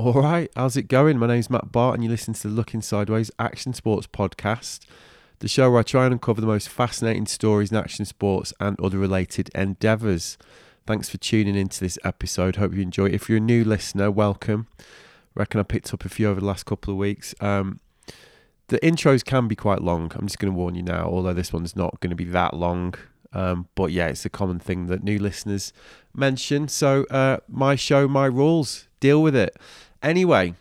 All right, how's it going? My name's Matt Barr, and you listen to the Looking Sideways Action Sports Podcast, the show where I try and uncover the most fascinating stories in action sports and other related endeavours. Thanks for tuning into this episode. Hope you enjoy. If you're a new listener, welcome. Reckon I picked up a few over the last couple of weeks. Um, the intros can be quite long. I'm just going to warn you now, although this one's not going to be that long. Um, but yeah, it's a common thing that new listeners mention. So, uh, my show, my rules, deal with it. Anyway,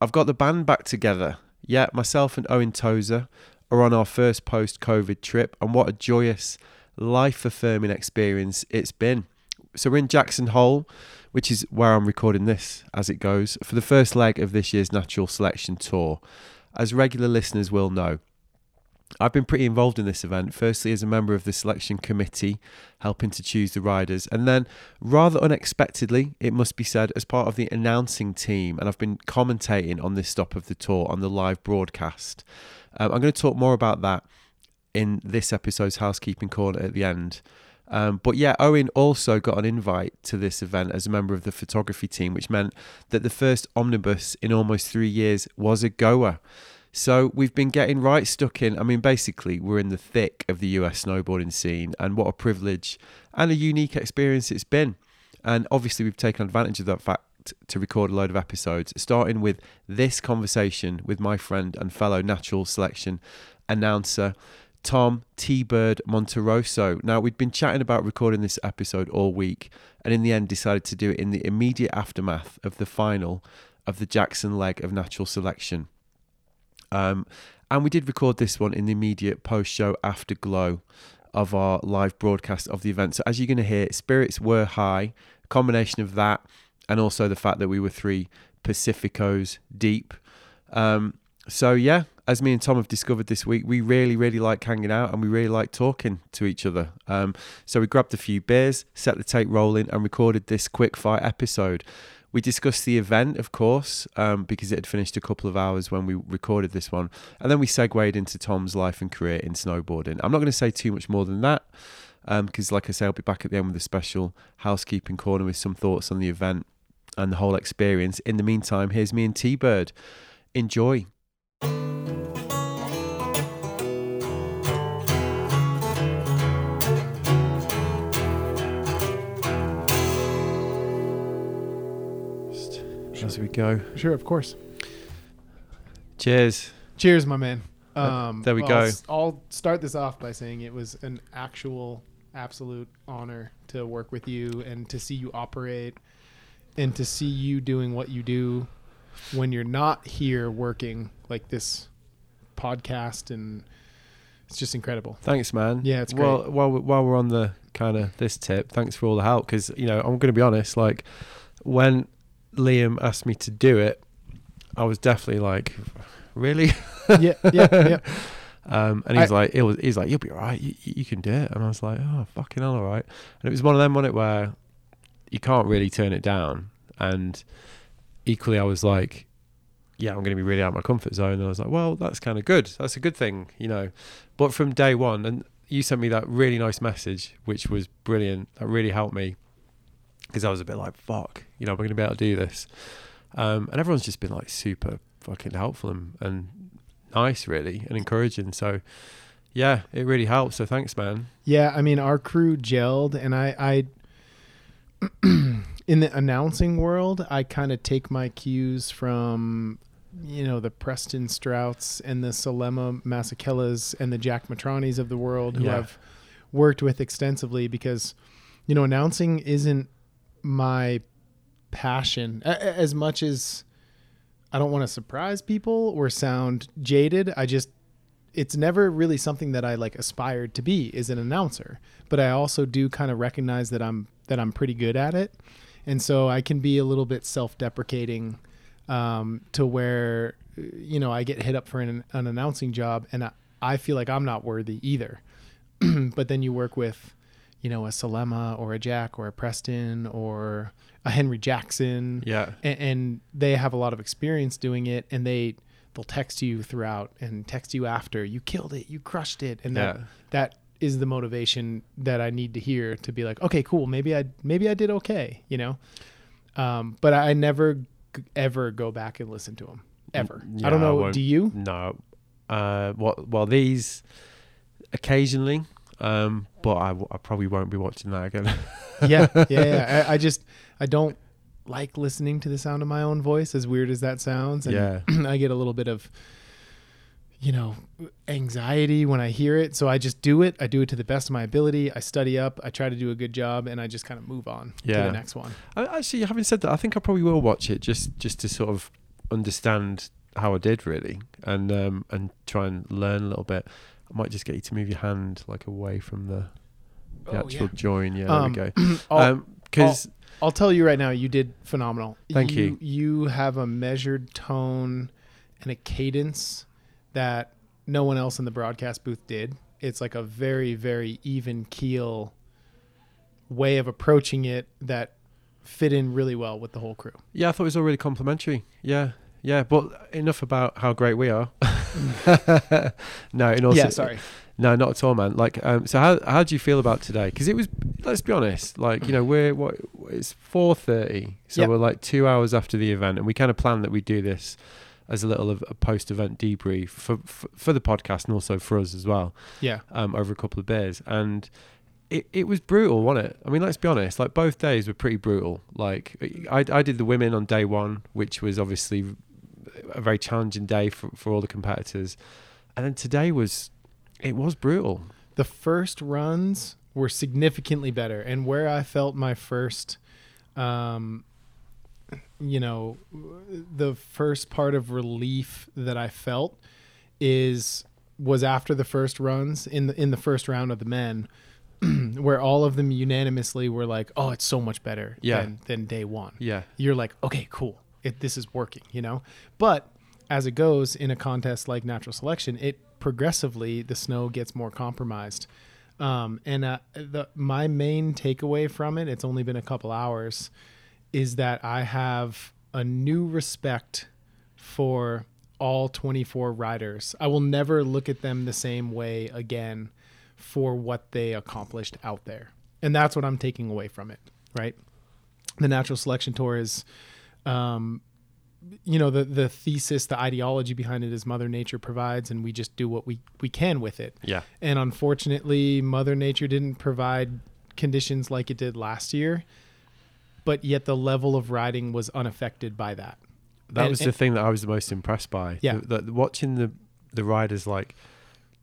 I've got the band back together. Yeah, myself and Owen Tozer are on our first post COVID trip, and what a joyous, life affirming experience it's been. So, we're in Jackson Hole, which is where I'm recording this as it goes, for the first leg of this year's Natural Selection Tour. As regular listeners will know, I've been pretty involved in this event, firstly as a member of the selection committee, helping to choose the riders, and then rather unexpectedly, it must be said, as part of the announcing team, and I've been commentating on this stop of the tour on the live broadcast. Um, I'm going to talk more about that in this episode's housekeeping corner at the end. Um, but yeah, Owen also got an invite to this event as a member of the photography team, which meant that the first omnibus in almost three years was a goer. So we've been getting right stuck in. I mean, basically, we're in the thick of the US snowboarding scene, and what a privilege and a unique experience it's been. And obviously, we've taken advantage of that fact to record a load of episodes, starting with this conversation with my friend and fellow natural selection announcer, Tom T Bird Monterosso. Now, we'd been chatting about recording this episode all week, and in the end, decided to do it in the immediate aftermath of the final of the Jackson leg of natural selection. Um, and we did record this one in the immediate post show afterglow of our live broadcast of the event. So, as you're going to hear, spirits were high. Combination of that and also the fact that we were three Pacificos deep. Um, so, yeah, as me and Tom have discovered this week, we really, really like hanging out and we really like talking to each other. Um, so, we grabbed a few beers, set the tape rolling, and recorded this quick fire episode. We discussed the event, of course, um, because it had finished a couple of hours when we recorded this one. And then we segued into Tom's life and career in snowboarding. I'm not going to say too much more than that, because, um, like I say, I'll be back at the end with a special housekeeping corner with some thoughts on the event and the whole experience. In the meantime, here's me and T Bird. Enjoy. As we go. Sure, of course. Cheers. Cheers, my man. Um, there we well, go. I'll, I'll start this off by saying it was an actual, absolute honor to work with you and to see you operate and to see you doing what you do when you're not here working like this podcast and it's just incredible. Thanks, man. Yeah, it's great. Well, while while we're on the kind of this tip, thanks for all the help because you know I'm going to be honest. Like when Liam asked me to do it, I was definitely like, really. yeah, yeah, yeah. Um, and he's like, it was, he's like, you'll be all right. You, you can do it. And I was like, oh, fucking hell, all right. And it was one of them on it where you can't really turn it down. And equally, I was like, yeah, I'm going to be really out of my comfort zone. And I was like, well, that's kind of good. That's a good thing, you know. But from day one, and you sent me that really nice message, which was brilliant. That really helped me because I was a bit like, fuck, you know, we're going to be able to do this. Um, and everyone's just been like super fucking helpful and, and nice, really, and encouraging. So, yeah, it really helps. So thanks, man. Yeah, I mean, our crew gelled, and I, I in the announcing world, I kind of take my cues from, you know, the Preston Strouts and the Selema Masekelas and the Jack Mitranis of the world who Yeah. I've worked with extensively because, you know, announcing isn't my passion as much as I don't want to surprise people or sound jaded. I just it's never really something that I like aspired to be is an announcer, but I also do kind of recognize that I'm that I'm pretty good at it, and so I can be a little bit self-deprecating um, to where you know I get hit up for an, an announcing job, and I, I feel like I'm not worthy either. but then you work with you know a Selema or a Jack or a Preston or a Henry Jackson, Yeah. and, and they have a lot of experience doing it and they they'll text you throughout and text you after you killed it you crushed it and that Yeah. that is the motivation that I need to hear to be like okay cool maybe I maybe I did okay you know um, but I never ever go back and listen to them ever. yeah, I don't know. won't. do you? No. Uh, what? Well, these occasionally, um, but I, w- I probably won't be watching that again. yeah, yeah, yeah. I, I just I don't like listening to the sound of my own voice, as weird as that sounds. And yeah. I get a little bit of, you know, anxiety when I hear it. So I just do it. I do it to the best of my ability. I study up. I try to do a good job, and I just kind of move on to the next one. I, actually, having said that, I think I probably will watch it just just to sort of understand how I did really, and um, and try and learn a little bit. I might just get you to move your hand like away from the, the Oh, actual yeah. join. Yeah, Um, there we go. I'll, Because I'll tell you right now, you did phenomenal. Thank you. You have a measured tone and a cadence that no one else in the broadcast booth did. It's like a very, very even keel way of approaching it that fit in really well with the whole crew. yeah, I thought it was all really complimentary. Yeah, yeah. But enough about how great we are. no, in all yeah, sorry. No, not at all, man. Like, um, so how how do you feel about today? Because it was, let's be honest, like you know, we're what it's four thirty, so Yep. we're like two hours after the event, and we kind of planned that we do this as a little of a post event debrief for, for for the podcast and also for us as well, Yeah. um, over a couple of beers, and it it was brutal, wasn't it? I mean, let's be honest, like both days were pretty brutal. Like, I I did the women on day one, which was obviously a very challenging day for for all the competitors, and then today was. It was brutal. The first runs were significantly better. And where I felt my first, um, you know, the first part of relief that I felt is was after the first runs in the in the first round of the men, where all of them unanimously were like, "Oh, it's so much better Yeah. than than day one." Yeah. you're like, okay, cool. It, this is working, you know? But as it goes in a contest like natural selection, it progressively, the snow gets more compromised. Um, and uh, the, my main takeaway from it, it's only been a couple hours, is that I have a new respect for all 24 riders. I will never look at them the same way again for what they accomplished out there. And that's what I'm taking away from it, right? The natural selection tour is um you know the the thesis the ideology behind it is mother nature provides and we just do what we we can with it Yeah. and unfortunately mother nature didn't provide conditions like it did last year but yet the level of riding was unaffected by that That And- was the and- thing that I was the most impressed by. Yeah. The, the, watching the the riders like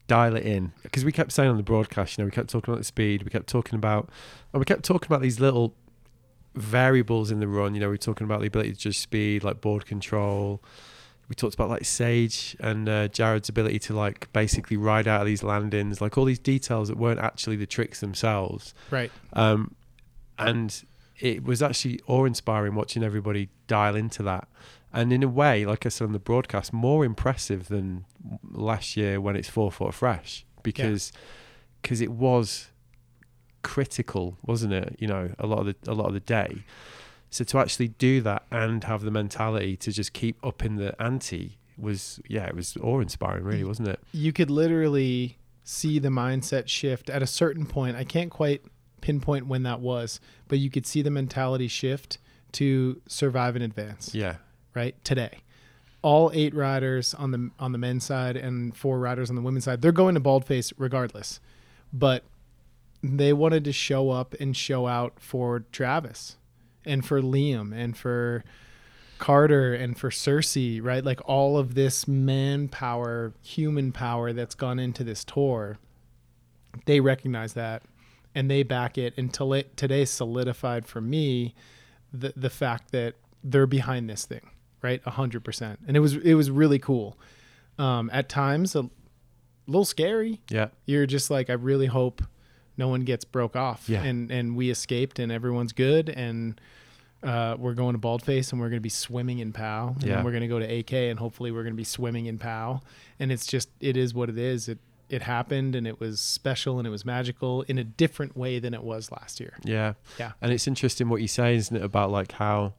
dial it in because we kept saying on the broadcast, you know, we kept talking about the speed, we kept talking about, and we kept talking about these little variables in the run. You know, we are talking about the ability to judge speed, like board control. We talked about like Sage and uh, Jared's ability to like basically ride out of these landings, like all these details that weren't actually the tricks themselves. right Um, and it was actually awe-inspiring watching everybody dial into that. And in a way, like I said on the broadcast, more impressive than last year when it's four foot fresh because because it was critical, wasn't it? You know, a lot of the a lot of the day. So to actually do that and have the mentality to just keep up in the ante was yeah, it was awe-inspiring, really, wasn't it? you could literally see the mindset shift at a certain point. I can't quite pinpoint when that was, but you could see the mentality shift to survive and advance. Yeah, Right today, all eight riders on the on the men's side and four riders on the women's side, they're going to baldface regardless, but they wanted to show up and show out for Travis and for Liam and for Carter and for Cersei, right? Like all of this manpower, human power that's gone into this tour, they recognize that and they back it until it today solidified for me the the fact that they're behind this thing, right? A hundred percent. And it was it was really cool. Um, at times a little scary. yeah, You're just like, I really hope no one gets broke off. Yeah. And and we escaped and everyone's good and uh, we're going to Baldface and we're going to be swimming in POW. And Yeah. then we're going to go to AK and hopefully we're going to be swimming in POW. And it's just, it is what it is. It, it happened and it was special and it was magical in a different way than it was last year. yeah. Yeah. And it's interesting what you say, isn't it, about like how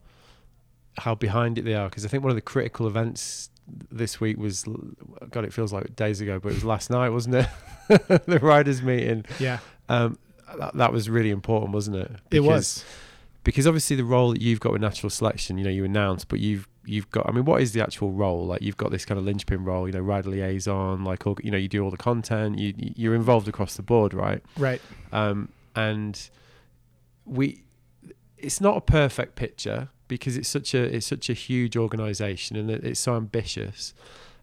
how behind it they are? Because I think one of the critical events this week was, God, it feels like days ago, but it was last night, wasn't it? the riders' meeting. Yeah. Um, that, that was really important, wasn't it? it was. because obviously the role that you've got with natural selection, you know, you announce, but you've you've got. I mean, what is the actual role? Like you've got this kind of linchpin role, you know, rider liaison, like all, you know, you do all the content, you you're involved across the board, right? Right. Um, and we, it's not a perfect picture because it's such a it's such a huge organisation and it's so ambitious,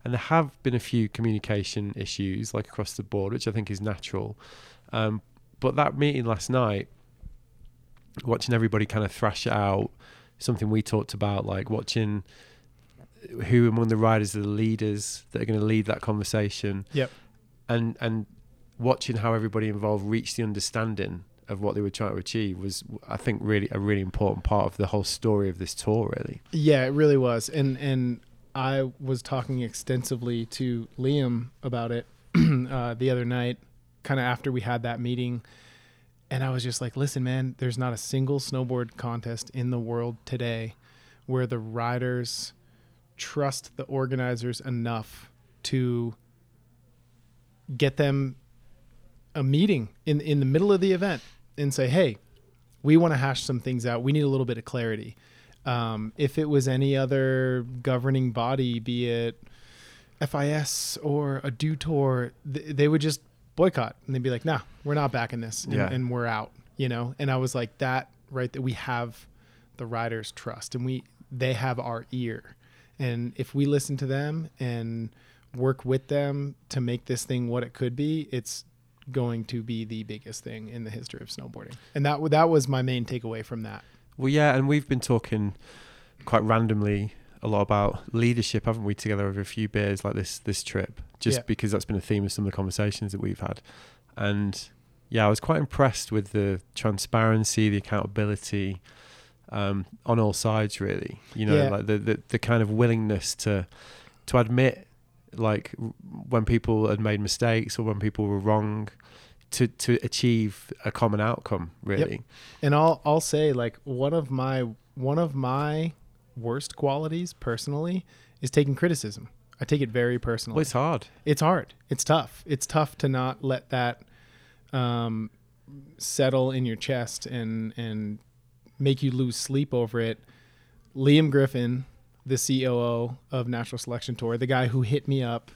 and there have been a few communication issues like across the board, which I think is natural. Um, but that meeting last night, watching everybody kind of thrash it out, something we talked about, like watching who among the riders are the leaders that are going to lead that conversation. Yep. And and watching how everybody involved reached the understanding of what they were trying to achieve was, I think, really a really important part of the whole story of this tour. Really. Yeah, it really was, and and I was talking extensively to Liam about it uh, the other night, kind of after we had that meeting. And I was just like, listen, man, there's not a single snowboard contest in the world today where the riders trust the organizers enough to get them a meeting in in the middle of the event and say, "Hey, we want to hash some things out. We need a little bit of clarity." Um, if it was any other governing body, be it FIS or a Dew Tour, th- they would just boycott and they'd be like, "Nah, we're not backing this, and, Yeah. and we're out." You know. And I was like, "That right? That we have the riders' trust, and we they have our ear, and if we listen to them and work with them to make this thing what it could be, it's going to be the biggest thing in the history of snowboarding. And that that was my main takeaway from that. Well, yeah, and we've been talking quite randomly a lot about leadership, haven't we, together over a few beers like this this trip, just Yeah. because that's been a theme of some of the conversations that we've had. And yeah, I was quite impressed with the transparency, the accountability um, on all sides, really. You know, Yeah. like the, the the kind of willingness to to admit, like when people had made mistakes or when people were wrong. To, to achieve a common outcome, really. And I'll I'll say like one of my one of my worst qualities personally is taking criticism. I take it very personally. Well, it's hard. it's hard. It's tough. It's tough to not let that um, settle in your chest and and make you lose sleep over it. Liam Griffin, the COO of Natural Selection Tour, the guy who hit me up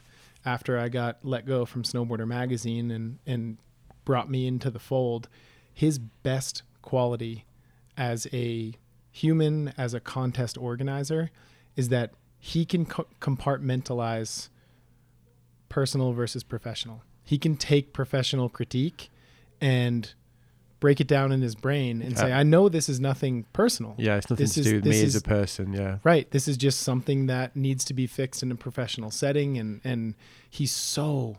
after I got let go from Snowboarder magazine and and brought me into the fold, his best quality as a human, as a contest organizer, is that he can co- compartmentalize personal versus professional. He can take professional critique and break it down in his brain and say, I know this is nothing personal. Yeah, it's nothing This to is- do with me as a person. Yeah. Right. This is just something that needs to be fixed in a professional setting and and he's so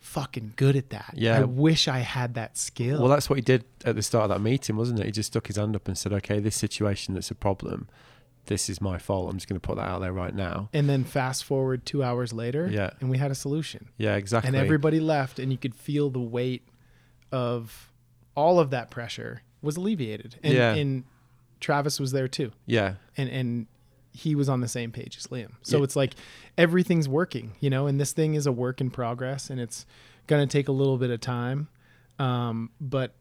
fucking good at that. Yeah. I wish I had that skill. Well, that's what he did at the start of that meeting, wasn't it? He just stuck his hand up and said, "Okay, this situation that's a problem. This is my fault. I'm just going to put that out there right now." and then fast forward 2 hours later Yeah. and we had a solution. Yeah, exactly. And everybody left and you could feel the weight of all of that pressure was alleviated. And Yeah. and Travis was there too. yeah, and and he was on the same page as Liam. So Yeah. it's like everything's working, you know, and this thing is a work in progress and it's going to take a little bit of time. Um, but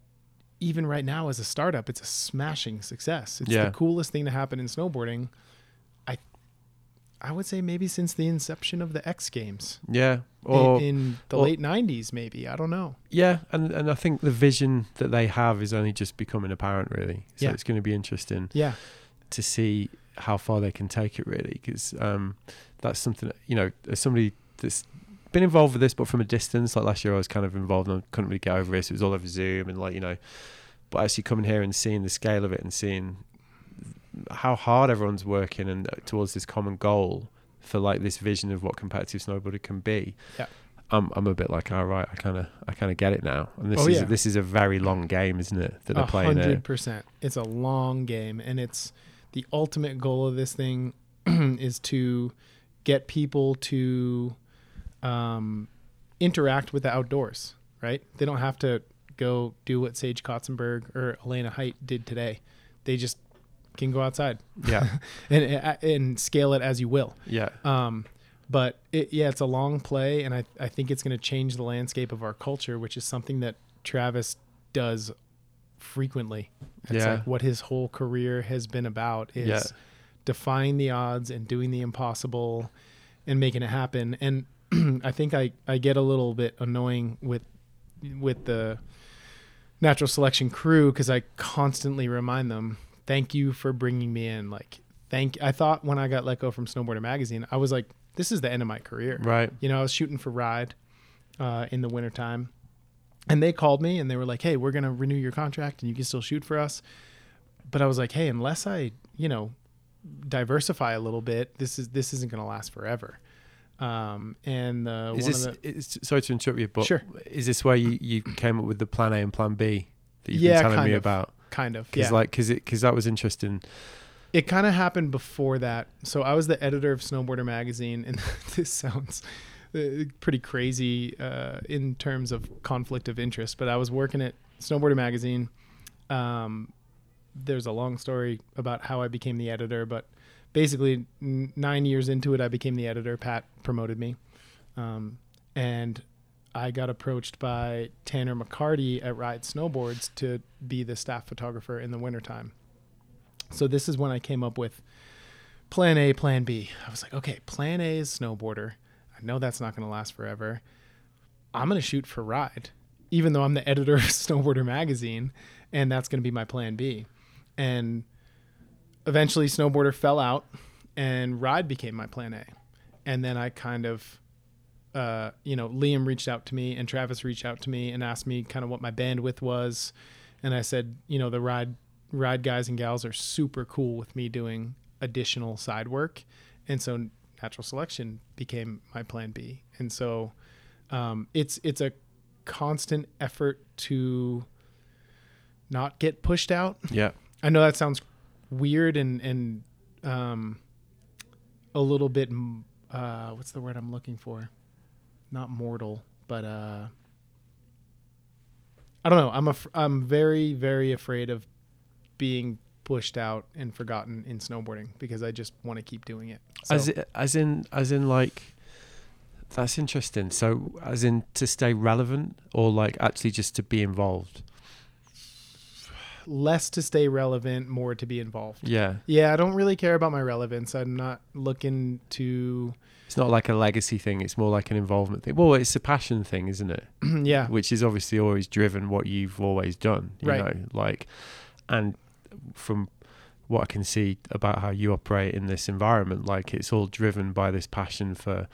even right now as a startup, it's a smashing success. It's Yeah. the coolest thing to happen in snowboarding. I I would say maybe since the inception of the X Games yeah, in, or in the or- late 90s maybe. I don't know. yeah, and and I think the vision that they have is only just becoming apparent, really. So Yeah. it's going to be interesting Yeah. to see how far they can take it, really, because um, that's something that, you know, as somebody that's been involved with this, but from a distance. Like last year, I was kind of involved and I couldn't really get over it. So it was all over Zoom and like you know, but actually coming here and seeing the scale of it and seeing how hard everyone's working and uh, towards this common goal for like this vision of what competitive snowboarding can be. Yeah. I'm I'm a bit like, all right, I kind of I kind of get it now. And this Oh, is yeah. this is a very long game, isn't it? That they're A playing there. hundred percent. It's a long game, and it's the ultimate goal of this thing is to get people to um, interact with the outdoors. Right? They don't have to go do what Sage Kotsenburg or Elena Hight did today. They just can go outside Yeah, and and scale it as you will. yeah, Um, but it, yeah, it's a long play, and I, I think it's going to change the landscape of our culture, which is something that Travis does frequently. It's Yeah. like what his whole career has been about is Yeah. defying the odds and doing the impossible and making it happen. And I think I, I get a little bit annoying with with the natural selection crew because I constantly remind them, "Thank you for bringing me in." Like, thank. I thought when I got let go from Snowboarder Magazine, I was like, "This is the end of my career." Right. You know, I was shooting for Ride uh, in the wintertime. And they called me and they were like, hey, we're going to renew your contract and you can still shoot for us. But I was like, hey, unless I, you know, diversify a little bit, this is this isn't going to last forever. Um, and uh, Is one this? of the, It's, sorry to interrupt you, but Sure. is this where you, you came up with the plan A and plan B that you've Yeah, been telling me of. about? kind of, Because yeah. like, because it, because that was interesting. it kind of happened before that. So I was the editor of Snowboarder magazine, and this sounds uh, pretty crazy uh, in terms of conflict of interest. But I was working at Snowboarder magazine. Um, there's a long story about how I became the editor, but basically nine years into it, I became the editor. Pat promoted me, um, and I got approached by Tanner McCarty at Ride Snowboards to be the staff photographer in the wintertime. So this is when I came up with plan A, plan B. I was like, okay, plan A is snowboarder. I know that's not going to last forever. I'm going to shoot for Ride, even though I'm the editor of Snowboarder magazine, and that's going to be my plan B. And eventually, Snowboarder fell out, and Ride became my plan A. And then I kind of, uh, you know, Liam reached out to me, and Travis reached out to me and asked me kind of what my bandwidth was. And I said, you know, the Ride ride guys and gals are super cool with me doing additional side work and so natural selection became my plan b and so um, it's it's a constant effort to not get pushed out Yeah. i know that sounds weird and and um, a little bit uh, what's the word i'm looking for not mortal but uh I don't know. I'm af- I'm very very afraid of being pushed out and forgotten in snowboarding because I just want to keep doing it. So, As i- as in as in like that's interesting. So as in to stay relevant or like actually just to be involved. Less to stay relevant, more to be involved. Yeah. Yeah, I don't really care about my relevance. I'm not looking to It's not like a legacy thing, it's more like an involvement thing. Well, it's a passion thing, isn't it? yeah. Which is obviously always driven what you've always done. You Right. know, like and from what I can see about how you operate in this environment, like it's all driven by this passion for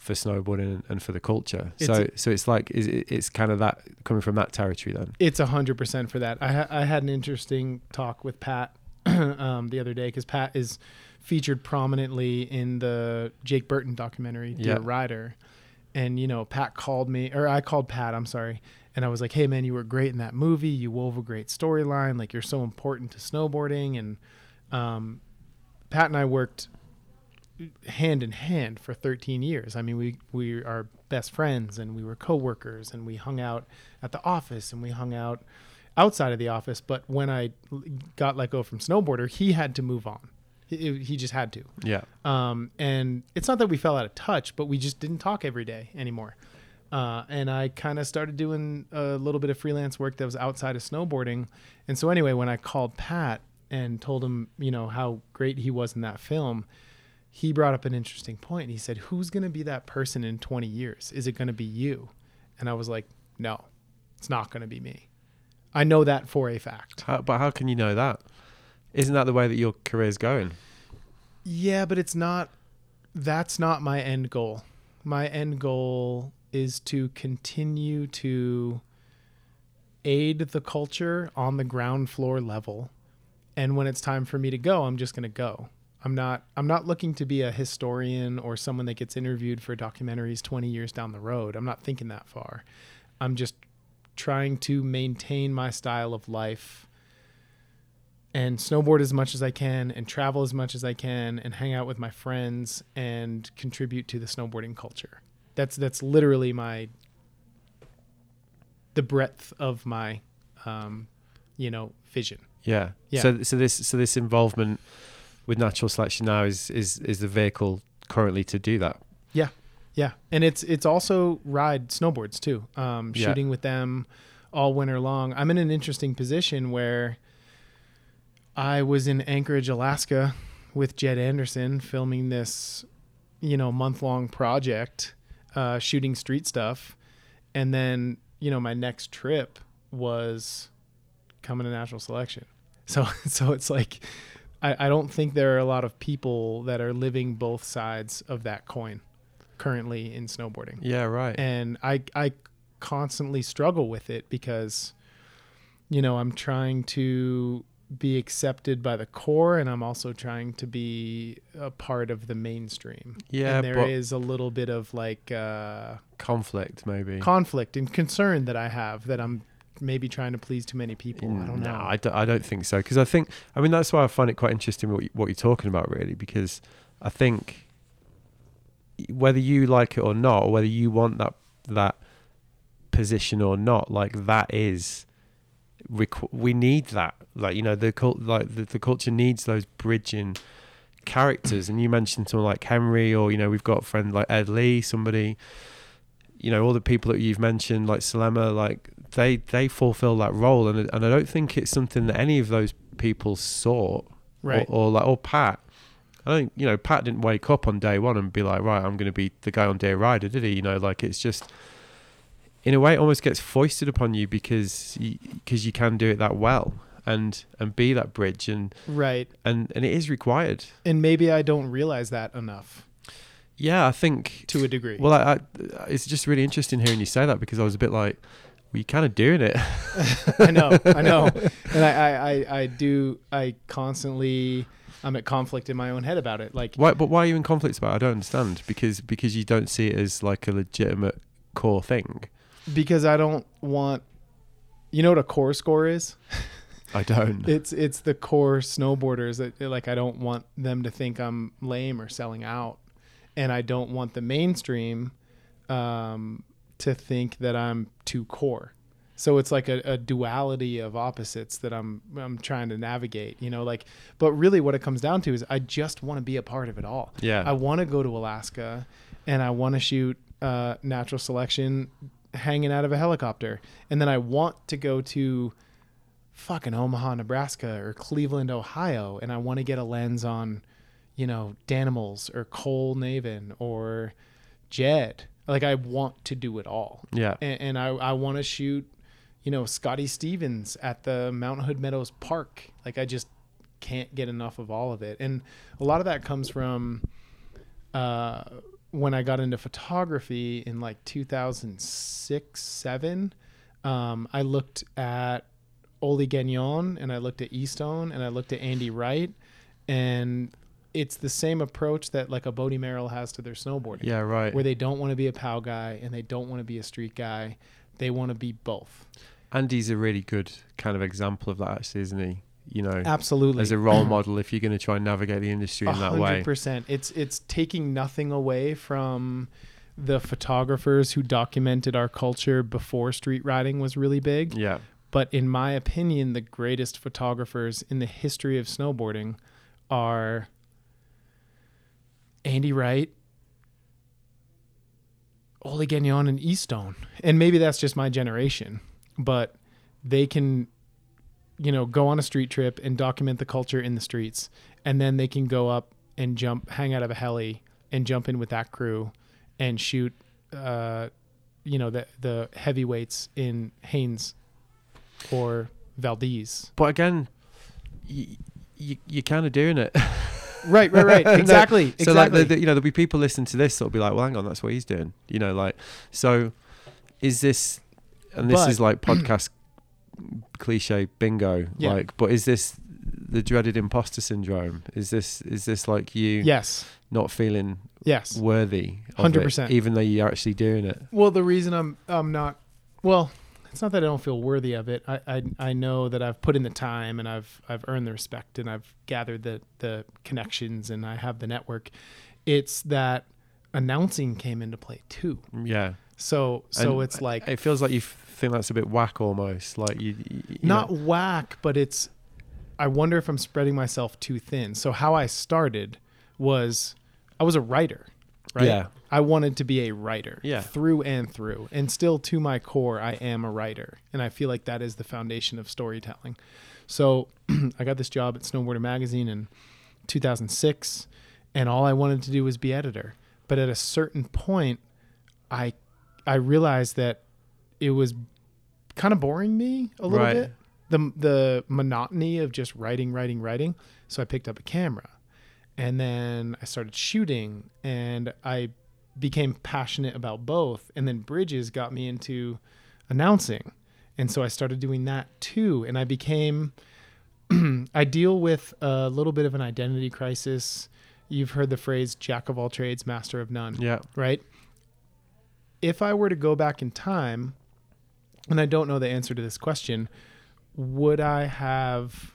for snowboarding and for the culture. It's so so it's like is it's kind of that coming from that territory then. It's a hundred percent for that. I ha- I had an interesting talk with Pat um, the other day because Pat is featured prominently in the Jake Burton documentary Dear Yeah. Rider, and you know Pat called me or I called Pat. I'm sorry, and I was like, Hey man, you were great in that movie. You wove a great storyline. Like you're so important to snowboarding. And um, Pat and I worked hand in hand for 13 years. I mean, we we are best friends and we were coworkers and we hung out at the office and we hung out outside of the office. But when I got let go from snowboarder, he had to move on. He, he just had to. Yeah. Um, and it's not that we fell out of touch, but we just didn't talk every day anymore. Uh, and I kind of started doing a little bit of freelance work that was outside of snowboarding. And so anyway, when I called Pat and told him, you know, how great he was in that film, he brought up an interesting point. He said, "Who's going to be that person in 20 years? Is it going to be you?" And I was like, "No, it's not going to be me. I know that for a fact." How, but how can you know that? Isn't that the way that your career's going? Yeah, but it's not that's not my end goal. My end goal is to continue to aid the culture on the ground floor level. And when it's time for me to go, I'm just going to go. I'm not I'm not looking to be a historian or someone that gets interviewed for documentaries 20 years down the road. I'm not thinking that far. I'm just trying to maintain my style of life and snowboard as much as I can and travel as much as I can and hang out with my friends and contribute to the snowboarding culture. That's that's literally my the breadth of my um, you know vision. Yeah. Yeah. So so this so this involvement with natural selection now is is is the vehicle currently to do that. Yeah, yeah, and it's it's also ride snowboards too. Um, Yeah. shooting with them all winter long. I'm in an interesting position where I was in Anchorage, Alaska with Jed Anderson filming this, you know, month long project, uh, shooting street stuff. And then, you know, my next trip was coming to natural selection. So, so it's like, I, I don't think there are a lot of people that are living both sides of that coin currently in snowboarding. Yeah, right. And I, I constantly struggle with it because, you know, I'm trying to be accepted by the core and I'm also trying to be a part of the mainstream. Yeah, and there is a little bit of like uh, Conflict, maybe. conflict and concern that I have that I'm maybe trying to please too many people. I don't No, know. I don't, I don't think so. Because I think, I mean, that's why I find it quite interesting what, you, what you're talking about, really, because I think whether you like it or not, or whether you want that that position or not, like that is, requ- we need that. Like you know, the cult, like the, the culture needs those bridging characters. And you mentioned someone like Henry, or you know, we've got a friend like Ed Lee, somebody. You know, all the people that you've mentioned, like Selema, like they they fulfill that role, and and I don't think it's something that any of those people sought, right. Or, or like or Pat. I don't, you know, Pat didn't wake up on day one and be like, right, I'm going to be the guy on Dear Rider, did he? You know, like it's just, in a way, it almost gets foisted upon you because because you, can do it that well and and be that bridge and right. and and it is required. And maybe I don't realize that enough Yeah, I think to a degree. Well, I, I, it's just really interesting hearing you say that because I was a bit like, you're kind of doing it. I know, I know, and I, I, I, I do. I constantly, I'm at conflict in my own head about it. Like, Why? But why are you in conflict about? it? I don't understand because because you don't see it as like a legitimate core thing. because I don't want. You know what a core score is? I don't. It's it's the core snowboarders that like I don't want them to think I'm lame or selling out, and I don't want the mainstream um, to think that I'm too core. So it's like a, a duality of opposites that I'm I'm trying to navigate. You know, like, but really, what it comes down to is I just want to be a part of it all. yeah. I want to go to Alaska, and I want to shoot uh, natural selection hanging out of a helicopter, and then I want to go to fucking Omaha, Nebraska, or Cleveland, Ohio, and I want to get a lens on, you know, Danimals or Cole Navin or Jed. Like I want to do it all, yeah. and, and I I want to shoot, you know, Scotty Stevens at the Mount Hood Meadows Park. Like I just can't get enough of all of it, and a lot of that comes from uh, when I got into photography in like 2006, seven. Um, I looked at Oli Gagnon and I looked at Eastone and I looked at Andy Wright, and it's the same approach that like a Bode Merrill has to their snowboarding Yeah. Right. where they don't want to be a POW guy and they don't want to be a street guy. They want to be both. Andy's a really good kind of example of that, actually, isn't he? You know, Absolutely. as a role model, if you're going to try and navigate the industry in that way. hundred percent. It's it's taking nothing away from the photographers who documented our culture before street riding was really big. Yeah. But in my opinion, the greatest photographers in the history of snowboarding are Andy Wright, Oli Gagnon, and Eastone. And maybe that's just my generation, but they can, you know, go on a street trip and document the culture in the streets. And then they can go up and jump, hang out of a heli and jump in with that crew and shoot, uh, you know, the, the heavyweights in Haines or Valdez. But again, you, you, you're kind of doing it. Right, right, right. Uh, exactly. So like, the, the- you know, there'll be people listening to this that'll be like, "Well, hang on, that's what he's doing." You know, like, so is this, and this But- is like podcast cliche bingo, Yeah. like, but is this the dreaded imposter syndrome? Is this is this like you yes. not feeling Yes. worthy, 100%. even though you're actually doing it? Well, the reason I'm I'm not well, it's not that I don't feel worthy of it. I, I I know that I've put in the time and I've I've earned the respect and I've gathered the the connections and I have the network. It's that announcing came into play too. Yeah. So so And it's like It feels like you think that's a bit whack almost, like you. you not know- whack, but it's. I wonder if I'm spreading myself too thin. So how I started was, I was a writer. Right? Yeah. I wanted to be a writer Yeah. through and through. And still to my core, I am a writer. And I feel like that is the foundation of storytelling. So I got this job at Snowboarder Magazine in 2006, and all I wanted to do was be editor. But at a certain point, I I realized that it was kind of boring me a little Right. bit. The the monotony of just writing, writing, writing. So I picked up a camera. And then I started shooting and I became passionate about both. And then Bridges got me into announcing. And so I started doing that too. And I became, I deal with a little bit of an identity crisis. You've heard the phrase jack of all trades, master of none Yeah. right? If I were to go back in time, and I don't know the answer to this question, would I have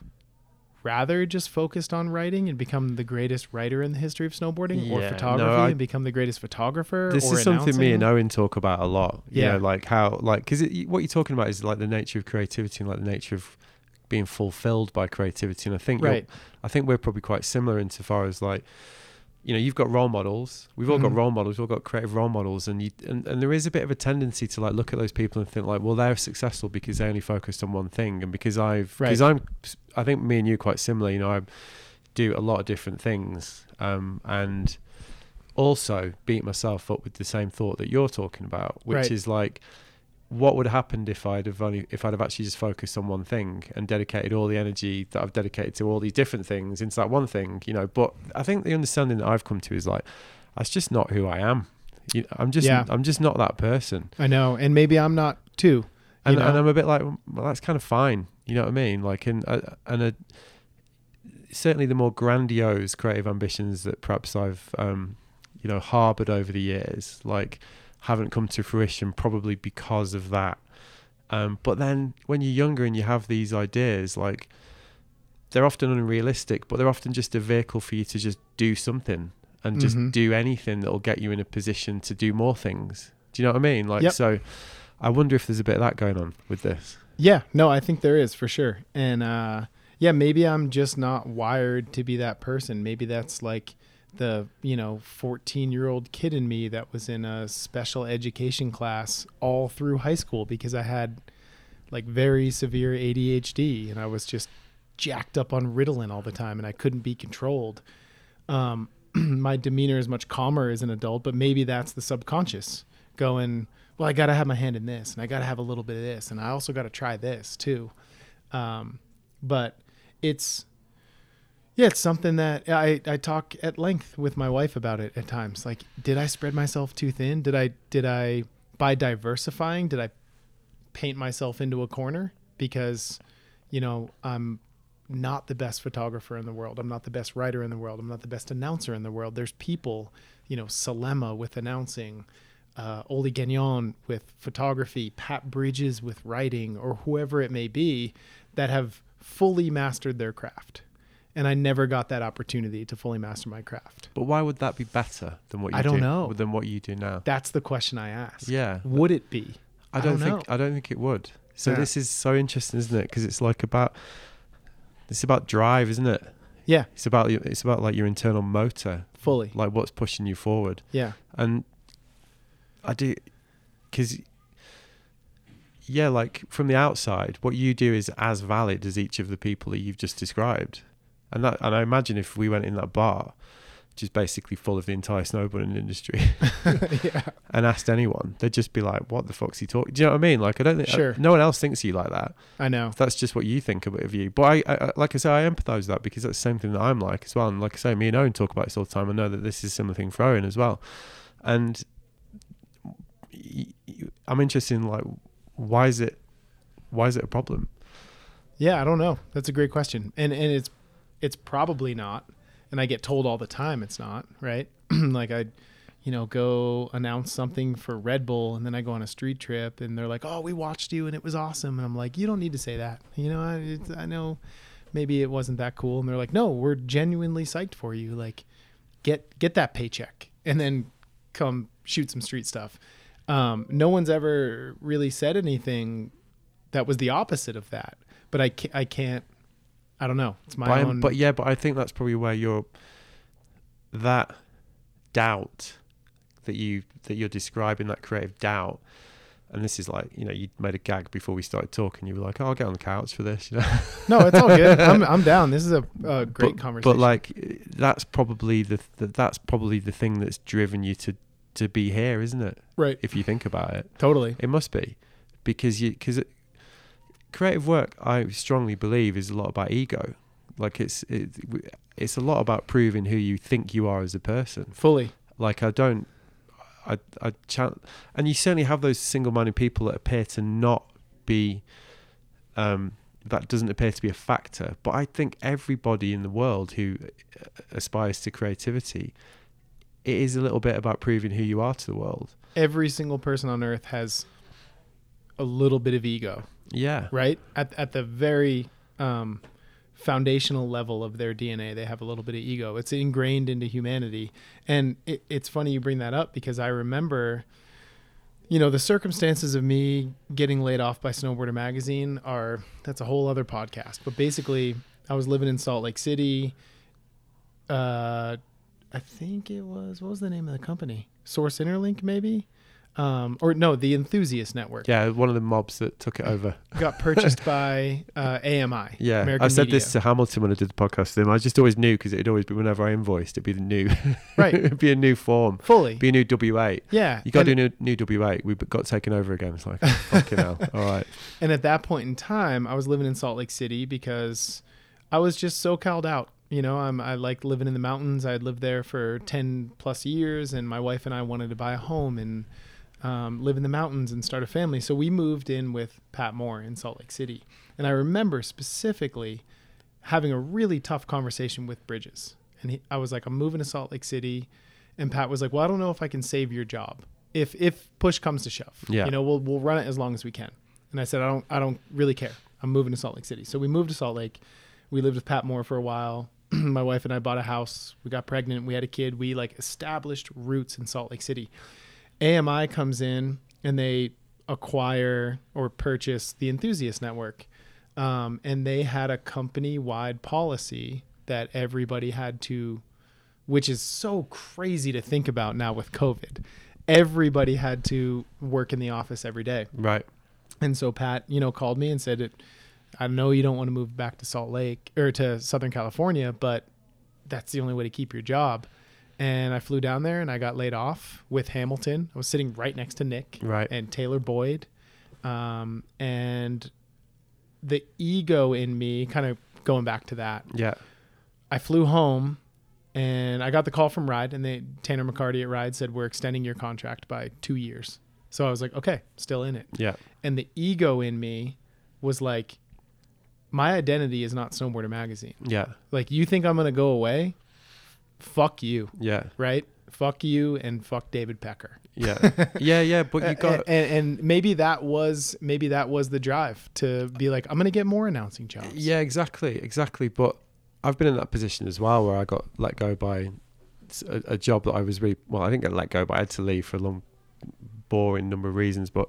rather just focused on writing and become the greatest writer in the history of snowboarding or Yeah, no, photography I- and become the greatest photographer? This or is something me and Owen talk about a lot. You Yeah. know, like how, like, because what you're talking about is like the nature of creativity and like the nature of being fulfilled by creativity. And I think, Right. I think we're probably quite similar insofar as like, you know, you've got role models. We've all got Mhm. role models. We've all got creative role models, and you and, and there is a bit of a tendency to like look at those people and think like, well, they're successful because they only focused on one thing, and because I've because Right. I'm, I think me and you are quite similar. You know, I do a lot of different things, um, and also beat myself up with the same thought that you're talking about, which Right. is like, what would have happened if I'd have only if I'd have actually just focused on one thing and dedicated all the energy that I've dedicated to all these different things into that one thing, you know? But I think the understanding that I've come to is like, that's just not who I am. You, I'm just Yeah. I'm just not that person, I know, and maybe I'm not too. and, and I'm a bit like, well, that's kind of fine. You know what I mean? Like, and uh, and a, certainly the more grandiose creative ambitions that perhaps I've um, you know harbored over the years, like haven't come to fruition probably because of that. Um, but then when you're younger and you have these ideas, like they're often unrealistic, but they're often just a vehicle for you to just do something and just Mhm. do anything that'll get you in a position to do more things. Do you know what I mean? Like, Yep. so I wonder if there's a bit of that going on with this. Yeah, no, I think there is for sure. And uh yeah, maybe I'm just not wired to be that person. Maybe that's like the, you know, 14-year-old kid in me that was in a special education class all through high school because I had like very severe ADHD and I was just jacked up on Ritalin all the time and I couldn't be controlled. Um my demeanor is much calmer as an adult, but maybe that's the subconscious going, well, I got to have my hand in this and I got to have a little bit of this and I also got to try this too. Um, but it's, yeah, it's something that I, I talk at length with my wife about it at times. Like, did I spread myself too thin? Did I, did I, by diversifying, did I paint myself into a corner? Because, you know, I'm not the best photographer in the world. I'm not the best writer in the world. I'm not the best announcer in the world. There's people, you know, Selema with announcing, uh, Oli Gagnon with photography, Pat Bridges with writing, or whoever it may be, that have fully mastered their craft. And I never got that opportunity to fully master my craft. But why would that be better than what you I don't do, know. than what you do now? That's the question I ask. Yeah, Would it be? I I don't, don't think I don't think it would. So Yeah. this is so interesting, isn't it? Because it's like about it's about drive, isn't it? Yeah, It's about your- it's about like your internal motor, fully. like what's pushing you forward. Yeah. And I do because yeah, like from the outside, what you do is as valid as each of the people that you've just described. And that and I imagine if we went in that bar, which is basically full of the entire snowboarding industry, yeah. and asked anyone, they'd just be like, "What the fuck's he talking?" Do you know what I mean? Like, I don't think Sure. no one else thinks you like that. I know. That's just what you think of it you. But I, I, I- like I say, I empathise with that because that's the same thing that I'm like as well. And like I say, me and Owen talk about this all the time. I know that this is a similar thing for Owen as well. And y- y- I'm interested in like, why is it, why is it a problem? Yeah, I don't know. That's a great question. And and it's it's probably not. And I get told all the time it's not, right? like I you know, go announce something for Red Bull and then I go on a street trip and they're like, "Oh, we watched you and it was awesome." And I'm like, "You don't need to say that." You know, I I know maybe it wasn't that cool and they're like, "No, we're genuinely psyched for you. Like get get that paycheck and then come shoot some street stuff." Um, no one's ever really said anything that was the opposite of that. But I I can't I don't know. It's my But, own. but yeah, but I think that's probably where your that doubt that you that you're describing that creative doubt. And this is like, you know, you made a gag before we started talking. You were like, "Oh, I'll get on the couch for this," you know. No, it's all good. I'm I'm down. This is a, a great but, conversation. But like, that's probably the, the that's probably the thing that's driven you to to be here, isn't it? right, If you think about it, totally. it must be because you because creative work, I strongly believe, is a lot about ego. Like it's it, it's a lot about proving who you think you are as a person. Fully. Like I don't, I I chan and you certainly have those single-minded people that appear to not be, um, that doesn't appear to be a factor. But I think everybody in the world who uh, aspires to creativity, it is a little bit about proving who you are to the world. Every single person on earth has a little bit of ego, Yeah, right? At at the very um, foundational level of their DNA, they have a little bit of ego. It's ingrained into humanity, and it, it's funny you bring that up because I remember, you know, the circumstances of me getting laid off by Snowboarder Magazine are that's a whole other podcast. But basically, I was living in Salt Lake City. Uh, I think it was what was the name of the company? Source Interlink, maybe. Um, or no, the Enthusiast Network yeah, one of the mobs that took it over. got purchased by uh, AMI. Yeah, American I said Media. this to Hamilton when I did the podcast with him. I just always knew because it'd always be whenever I invoiced, it'd be the new, Right. it'd be a new form, fully. be a new W8. Yeah, You got to do a new, new W8. We got taken over again. It's like fucking hell. All right. and at that point in time, I was living in Salt Lake City because I was just so called out. You know, I'm, I liked living in the mountains. I had lived there for ten plus years, and my wife and I wanted to buy a home and um, live in the mountains and start a family. So we moved in with Pat Moore in Salt Lake City, and I remember specifically having a really tough conversation with Bridges. And he, I was like, I'm moving to Salt Lake City, and Pat was like, Well, I don't know if I can save your job if if push comes to shove. Yeah. you know, we'll we'll run it as long as we can. And I said, I don't I don't really care. I'm moving to Salt Lake City. So we moved to Salt Lake. We lived with Pat Moore for a while. My wife and I bought a house. We got pregnant. We had a kid. We like established roots in Salt Lake City. AMI comes in and they acquire or purchase the Enthusiast Network. Um, and they had a company wide policy that everybody had to, which is so crazy to think about now with COVID. Everybody had to work in the office every day. Right. And so Pat, you know, called me and said, it, I know you don't want to move back to Salt Lake or to Southern California, but that's the only way to keep your job. And I flew down there and I got laid off with Hamilton. I was sitting right next to Nick Right. and Taylor Boyd. Um, and the ego in me, kind of going back to that, Yeah. I flew home and I got the call from Ride and they Tanner McCarty at Ride said we're extending your contract by two years. So I was like, okay, still in it. Yeah. And the ego in me was like, my identity is not Snowboarder Magazine. Yeah. Like, you think I'm gonna go away? Fuck you, Yeah. right? Fuck you and fuck David Pecker. Yeah. yeah. Yeah. But you got. and, and maybe that was maybe that was the drive to be like, I'm gonna get more announcing jobs. Yeah, exactly, exactly. But I've been in that position as well, where I got let go by a job that I was really well. I didn't get let go, but I had to leave for a long, boring number of reasons. But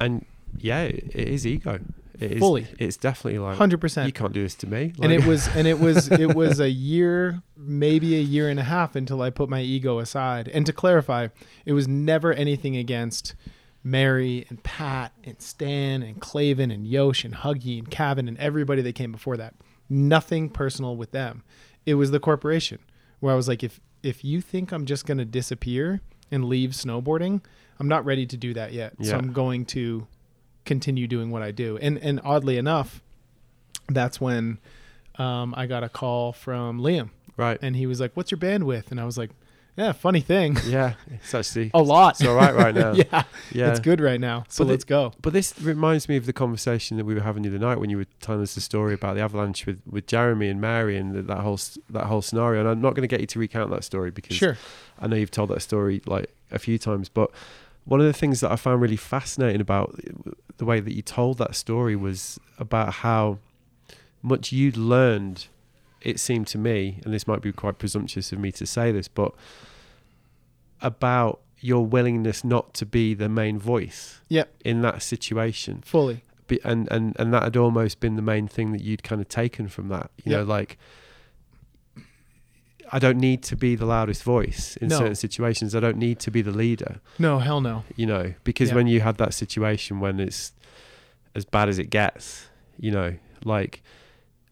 and yeah, it is ego. It is Fully. It's definitely like hundred percent. you can't do this to me. And it was and it was it was a year, maybe a year and a half until I put my ego aside. And to clarify, it was never anything against Mary and Pat and Stan and Clavin and Yosh and Huggy and Kevin and everybody that came before that. Nothing personal with them. It was the corporation where I was like, if if you think I'm just gonna disappear and leave snowboarding, I'm not ready to do that yet. So I'm going to continue doing what I do. And and oddly enough, that's when um, I got a call from Liam, right. and he was like, "What's your bandwidth?" And I was like, "Yeah, funny thing, yeah, it's actually a lot. it's all right right now. yeah, yeah. it's good right now. So But let's go." But this reminds me of the conversation that we were having the other night when you were telling us the story about the avalanche with, with Jeremy and Mary and that whole that whole scenario. And I'm not going to get you to recount that story because Sure. I know you've told that story like a few times. But one of the things that I found really fascinating about the way that you told that story was about how much you'd learned. It seemed to me, and this might be quite presumptuous of me to say this, but about your willingness not to be the main voice Yep. in that situation Fully. Be- and and and that had almost been the main thing that you'd kind of taken from that you know like I don't need to be the loudest voice in No. certain situations. I don't need to be the leader, No, hell no. you know, because Yeah. when you had that situation when it's as bad as it gets, you know, like,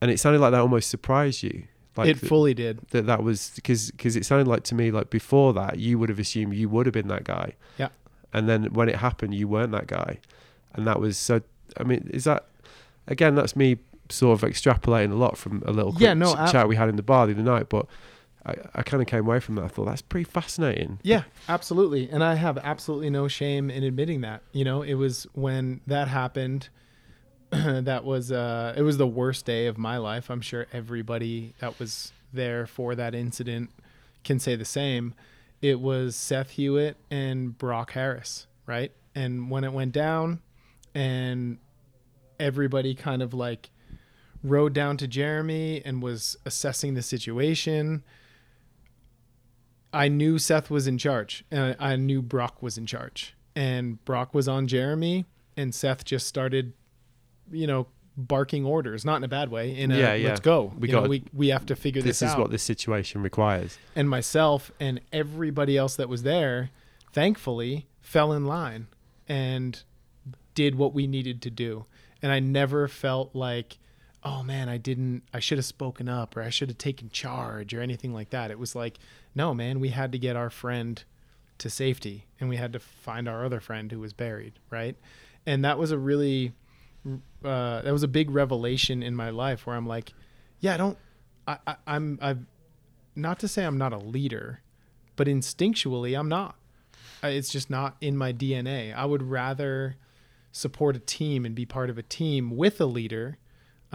and it sounded like that almost surprised you. Like it fully did. that that was because because it sounded like to me like before that you would have assumed you would have been that guy Yeah. and then when it happened you weren't that guy and that was so i mean is that again that's me sort of extrapolating a lot from a little Yeah, no, chat we had in the bar the other night but i, I kind of came away from that i thought that's pretty fascinating Yeah, absolutely. And I have absolutely no shame in admitting that. You know, it was when that happened that was uh it was the worst day of my life. I'm sure everybody that was there for that incident can say the same. It was Seth Hewitt and Brock Harris, right? And when it went down and everybody kind of like rode down to Jeremy and was assessing the situation, I knew Seth was in charge, and I knew Brock was in charge, and Brock was on Jeremy, and Seth just started, you know, barking orders, not in a bad way. In a Yeah, yeah. let's go. We You know, we we have to figure this, out. this is what this situation requires and myself and everybody else that was there, thankfully, fell in line and did what we needed to do. And I never felt like, oh man, I didn't, I should have spoken up or I should have taken charge or anything like that. It was like, no, man, we had to get our friend to safety and we had to find our other friend who was buried. Right. And that was a really, uh, that was a big revelation in my life where I'm like, yeah, I don't, I, I I'm, I've, not to say I'm not a leader, but instinctually I'm not. It's just not in my DNA. I would rather support a team and be part of a team with a leader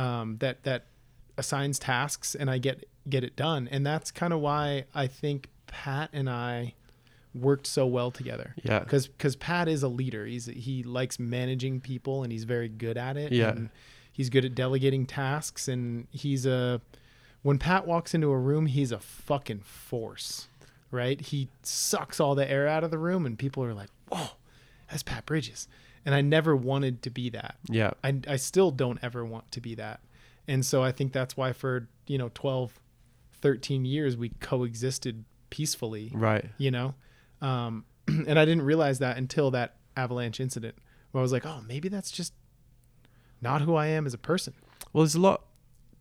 um, that that assigns tasks and I get get it done. And that's kind of why I think Pat and I worked so well together. yeah Because because Pat is a leader. He's he likes managing people and he's very good at it. Yeah. And he's good at delegating tasks and he's a when Pat walks into a room, he's a fucking force, right? He sucks all the air out of the room, and people are like, "Whoa, that's Pat Bridges." And I never wanted to be that. yeah I, I still don't ever want to be that. And so I think that's why for, you know, 12, 13 years, we coexisted peacefully, right you know? Um, and I didn't realize that until that avalanche incident where I was like, oh, maybe that's just not who I am as a person. Well, there's a lot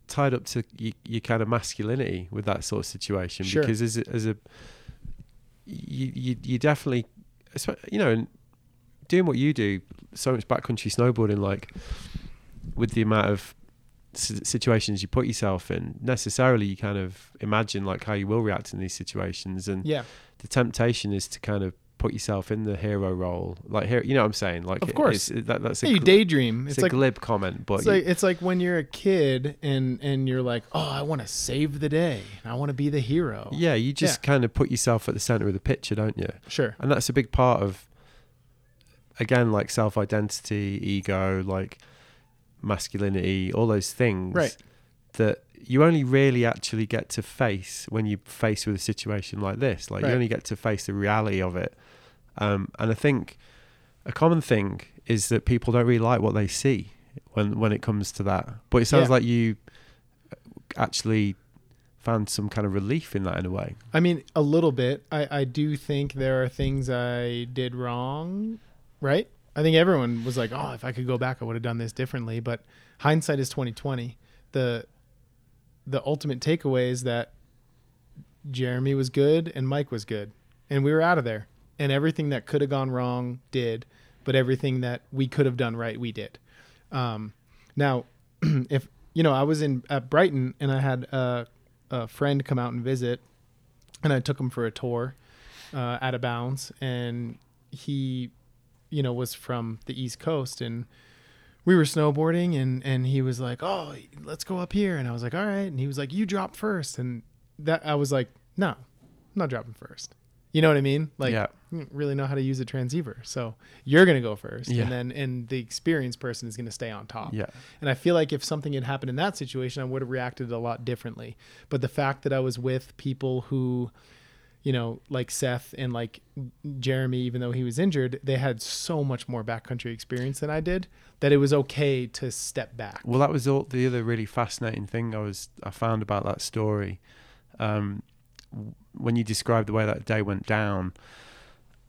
tied up to your, your kind of masculinity with that sort of situation Sure. because as a, as a you, you you definitely you know and doing what you do so much backcountry snowboarding like with the amount of si- situations you put yourself in necessarily you kind of imagine like how you will react in these situations and Yeah. the temptation is to kind of put yourself in the hero role like here you know what i'm saying like Of it- course. it's, that, that's a Hey, you daydream. it's, It's a like, glib comment but it's you- like it's like when you're a kid and and you're like, oh, I want to save the day. I want to be the hero. Yeah, you just kind of put yourself at the center of the picture, don't you? Sure. And that's a big part of, again, like self identity, ego, like masculinity, all those things. Right. That you only really actually get to face when you face with a situation like this. Like Right. you only get to face the reality of it. Um, and I think a common thing is that people don't really like what they see when when it comes to that. But it sounds Yeah. like you actually found some kind of relief in that in a way. I mean, a little bit. I, I do think there are things I did wrong, right? I think everyone was like, "Oh, if I could go back, I would have done this differently." But hindsight is twenty twenty. The the ultimate takeaway is that Jeremy was good and Mike was good, and we were out of there. And everything that could have gone wrong did, but everything that we could have done right, we did. Um, now, if you know, I was in at Brighton and I had a, a friend come out and visit, and I took him for a tour uh, out of bounds, and he, you know, was from the East Coast, and we were snowboarding, and and he was like, "Oh, let's go up here," and I was like, "All right," and he was like, "You drop first. and that I was like, "No, I'm not dropping first. You know what I mean? Like, Yeah. really know how to use a transceiver, so you're gonna go first, Yeah. and then and the experienced person is gonna stay on top. Yeah. And I feel like if something had happened in that situation, I would have reacted a lot differently. But the fact that I was with people who, you know, like Seth and like Jeremy, even though he was injured, they had so much more backcountry experience than I did that it was okay to step back. Well, that was all the other really fascinating thing I was I found about that story. Um, when you described the way that day went down,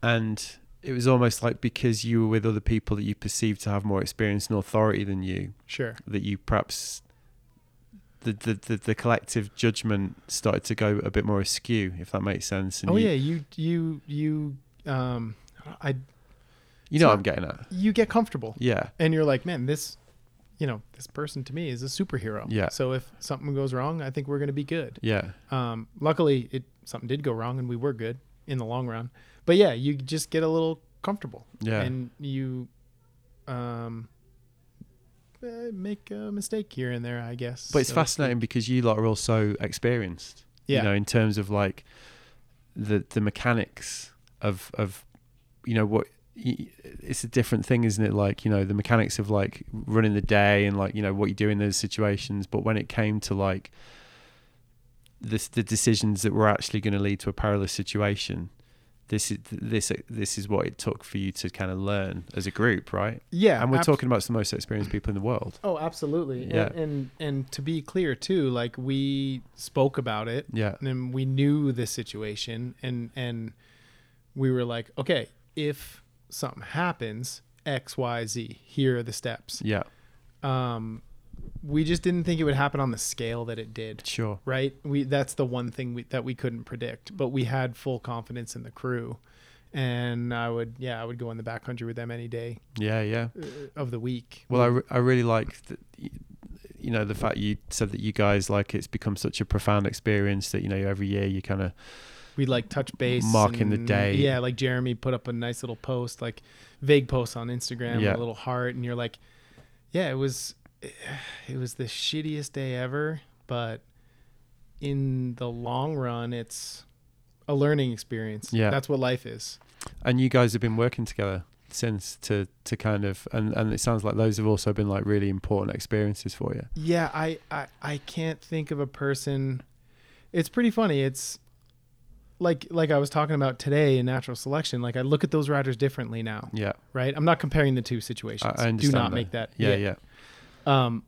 and it was almost like because you were with other people that you perceived to have more experience and authority than you, Sure. that you perhaps the the, the, collective judgment started to go a bit more askew, if that makes sense. And Oh you, yeah, you you you um I you know So- what I'm getting at. you get comfortable Yeah, and you're like, man, this you know, this person to me is a superhero. Yeah. So if something goes wrong, I think we're going to be good. yeah, Um luckily it something did go wrong and we were good in the long run. But yeah, you just get a little comfortable yeah, and you um eh, make a mistake here and there, I guess. but it's So- fascinating because you lot are also experienced. Yeah. you know, in terms of like the the mechanics of of you know what it's a different thing, isn't it? Like you know the mechanics of like running the day and like you know what you do in those situations. But when it came to like this the decisions that were actually going to lead to a perilous situation, this is this this is what it took for you to kind of learn as a group, right? Yeah. And we're abs- talking about some of the most experienced people in the world. Oh, absolutely. Yeah. And, and and to be clear too, like we spoke about it Yeah, and we knew the situation and and we were like, okay, if something happens, X, Y, Z, here are the steps. yeah, Um we just didn't think it would happen on the scale that it did. sure, Right? We that's the one thing we, that we couldn't predict, but we had full confidence in the crew. And I would, yeah, I would go in the backcountry with them any day yeah, yeah. uh, of the week. Well, I, re- I really like that. You know, the fact you said that you guys like it's become such a profound experience that you know every year you kind of we'd like touch base Marking the day. yeah like jeremy put up a nice little post like vague post on instagram Yeah. a little heart and you're like yeah it was it was the shittiest day ever but in the long run it's a learning experience Yeah. that's what life is and you guys have been working together since to to kind of and and it sounds like those have also been like really important experiences for you. yeah i i, I can't think of a person it's pretty funny it's like like i was talking about today in natural selection like i look at those riders differently now Yeah, right? I'm not comparing the two situations. I, I understand. Do not that. make that. Yeah, yeah, Um,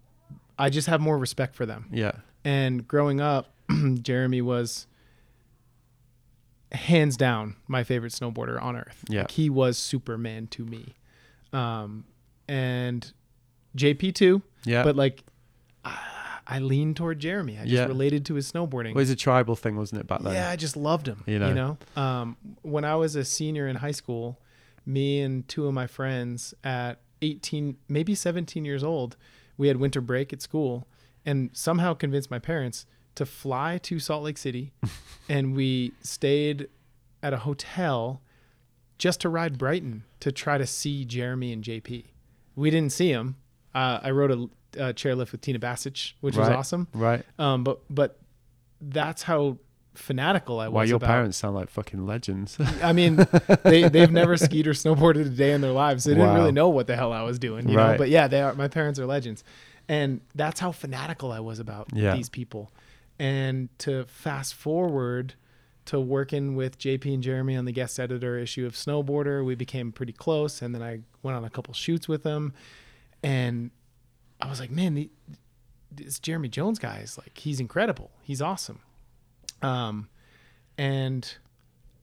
I just have more respect for them. yeah, And growing up, Jeremy was hands down my favorite snowboarder on earth. Yeah. Like, he was Superman to me. Um, and JP too, yeah. but like I, I leaned toward Jeremy. I just Yeah. related to his snowboarding. it was a tribal thing, wasn't it back then? Yeah, I just loved him. You You know? know, Um, when I was a senior in high school, me and two of my friends at 18, maybe 17 years old, we had winter break at school and somehow convinced my parents to fly to Salt Lake City. and we stayed at a hotel just to ride Brighton to try to see Jeremy and JP. We didn't see him. Uh, I rode a, a chairlift with Tina Basich, which was awesome. Right. Um, but but that's how fanatical I was. Wow, your about- parents sound like fucking legends. I mean, they they've never skied or snowboarded a day in their lives. They didn't really know what the hell I was doing, you know. Right. But yeah, they are. My parents are legends, and that's how fanatical I was about Yeah. these people. And to fast forward to working with JP and Jeremy on the guest editor issue of Snowboarder, we became pretty close, and then I went on a couple shoots with them, and I was like, man, the, this Jeremy Jones guy is like, he's incredible. He's awesome. Um, and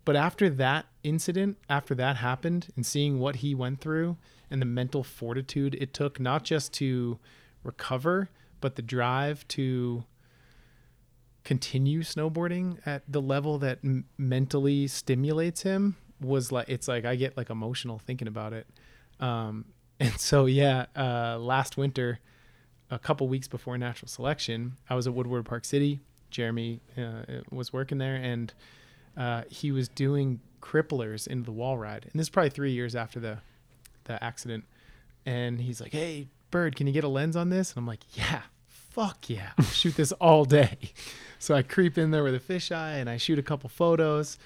but after that incident, after that happened, and seeing what he went through and the mental fortitude it took, not just to recover, but the drive to continue snowboarding at the level that m- mentally stimulates him was like it's like I get like emotional thinking about it. Um, and so yeah, uh, last winter, a couple weeks before natural selection, I was at Woodward Park City. Jeremy uh, was working there, and uh, he was doing cripplers into the wall ride. And this is probably three years after the the accident. And he's like, "Hey, Bird, can you get a lens on this?" And I'm like, "Yeah, fuck yeah, I'll shoot this all day." So I creep in there with a fisheye and I shoot a couple photos.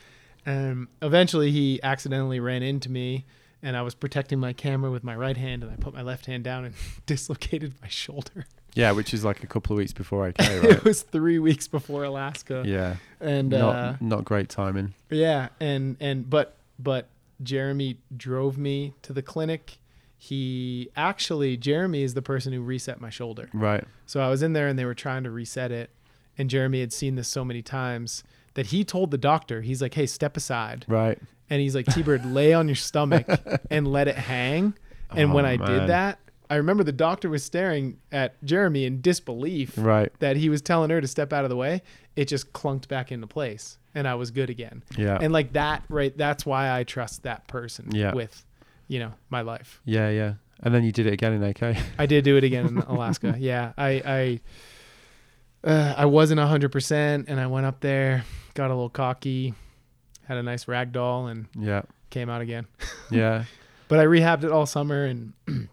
And eventually, he accidentally ran into me, and I was protecting my camera with my right hand, and I put my left hand down and dislocated my shoulder. Yeah, which is like a couple of weeks before AK, right? it was three weeks before Alaska, yeah. and not uh, not great timing. yeah, and and but but Jeremy drove me to the clinic. He actually Jeremy is the person who reset my shoulder. Right. So I was in there and they were trying to reset it, and Jeremy had seen this so many times that he told the doctor, he's like, "Hey, step aside," Right. and he's like, "T-Bird, lay on your stomach and let it hang." And when Oh, I man. did that, I remember the doctor was staring at Jeremy in disbelief Right. that he was telling her to step out of the way. It just clunked back into place, and I was good again. Yeah. And like that, right? That's why I trust that person Yeah. with, you know, my life. yeah. Yeah. And then you did it again in AK. I did do it again in Alaska. yeah, I I uh, I wasn't hundred percent, and I went up there, got a little cocky, had a nice rag doll, and yeah. came out again. Yeah. But I rehabbed it all summer, and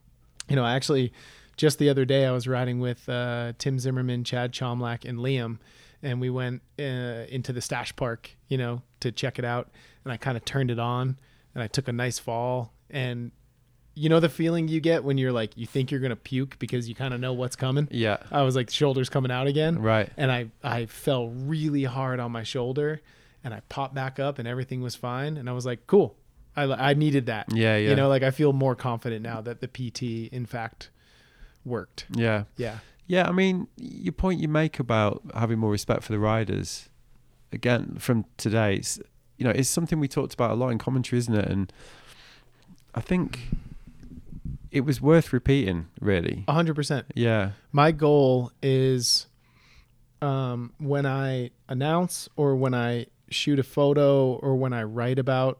you know, actually, just the other day I was riding with uh, Tim Zimmerman, Chad Chomlak, and Liam, and we went uh, into the Stash Park, you know, to check it out, and I kind of turned it on, and I took a nice fall, and you know the feeling you get when you're like you think you're gonna puke because you kind of know what's coming. Yeah. I was like shoulders coming out again, Right. and I I fell really hard on my shoulder, and I popped back up, and everything was fine, and I was like, cool. I I needed that. Yeah. Yeah. You know, like I feel more confident now that the PT in fact worked. yeah. Yeah. Yeah, I mean, your point you make about having more respect for the riders, again, from today, it's, you know, it's something we talked about a lot in commentary, isn't it? And I think it was worth repeating, really. A hundred percent. Yeah, My goal is um, when I announce or when I shoot a photo or when I write about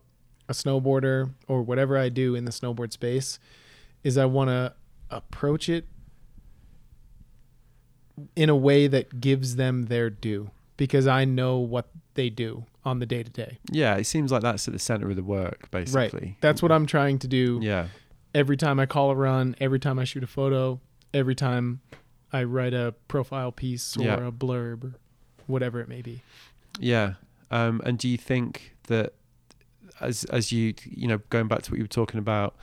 a snowboarder or whatever I do in the snowboard space is I want to approach it in a way that gives them their due because I know what they do on the day to day. yeah, it seems like that's at the center of the work, basically. Right. That's what I'm trying to do Yeah, every time I call a run, every time I shoot a photo, every time I write a profile piece or Yeah. a blurb or whatever it may be. yeah. Um, and do you think that as as you you know going back to what you were talking about,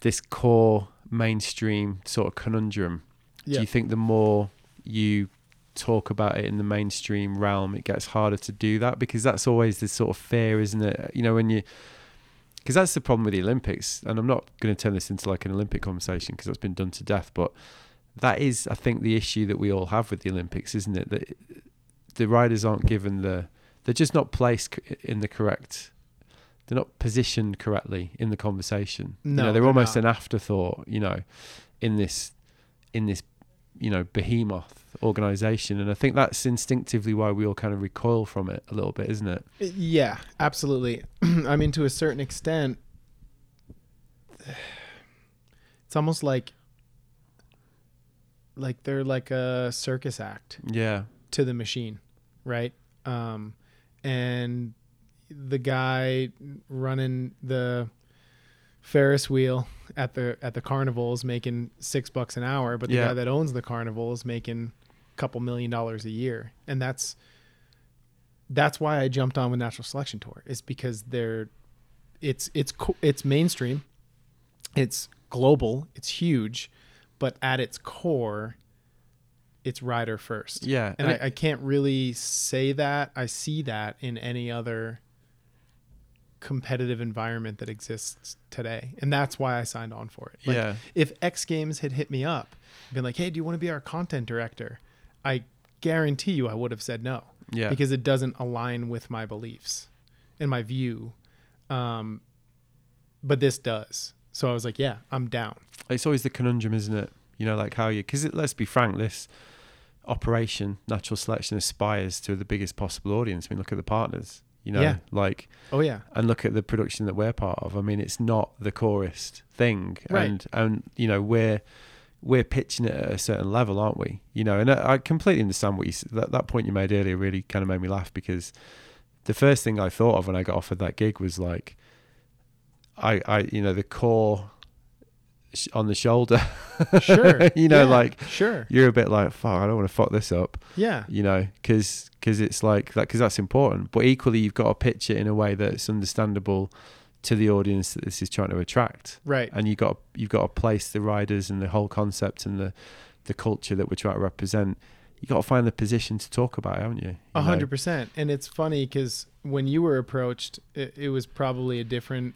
this core mainstream sort of conundrum Yeah. do you think the more you talk about it in the mainstream realm it gets harder to do that? Because that's always the sort of fear isn't it? You know when you because that's the problem with the olympics and i'm not going to turn this into like an olympic conversation because that's been done to death but that is i think the issue that we all have with the olympics isn't it? That the riders aren't given the they're just not placed in the correct they're not positioned correctly in the conversation you No, know they're they're almost not. an afterthought you know in this in this you know behemoth organization and i think that's instinctively why we all kind of recoil from it a little bit isn't it Yeah, absolutely. I mean, to a certain extent, it's almost like like they're like a circus act yeah to the machine, right? Um, and the guy running the Ferris wheel at the at the carnival is making six bucks an hour, but the Yeah. guy that owns the carnival is making a couple million dollars a year, and that's that's why I jumped on with Natural Selection Tour is because they're it's it's it's mainstream, it's global, it's huge, but at its core, it's rider first. yeah And I, I can't really say that I see that in any other competitive environment that exists today. And that's why I signed on for it. Like, yeah If X Games had hit me up, been like, hey, do you want to be our content director? I guarantee you I would have said no yeah because it doesn't align with my beliefs and my view. Um, but this does. So I was like, yeah, I'm down. it's always the conundrum isn't it you know like how you because let's be frank this operation natural selection aspires to the biggest possible audience i mean look at the partners you know Yeah. like Oh, yeah. and look at the production that we're part of. I mean, it's not the chorist thing, Right. and and you know we're we're pitching it at a certain level, aren't we? You know, and I, I completely understand what you that that point you made earlier. Really kind of made me laugh because the first thing I thought of when I got offered that gig was like, I I you know the core sh- on the shoulder, Sure. you know, Yeah, like sure. you're a bit like fuck. I don't want to fuck this up Yeah. you know, because because it's like that because that's important. But equally, you've got to pitch it in a way that's understandable to the audience that this is trying to attract, Right. and you got you've got to place the riders and the whole concept and the the culture that we're trying to represent. You got to find the position to talk about, it, haven't you? A hundred percent. And it's funny because when you were approached, it, it was probably a different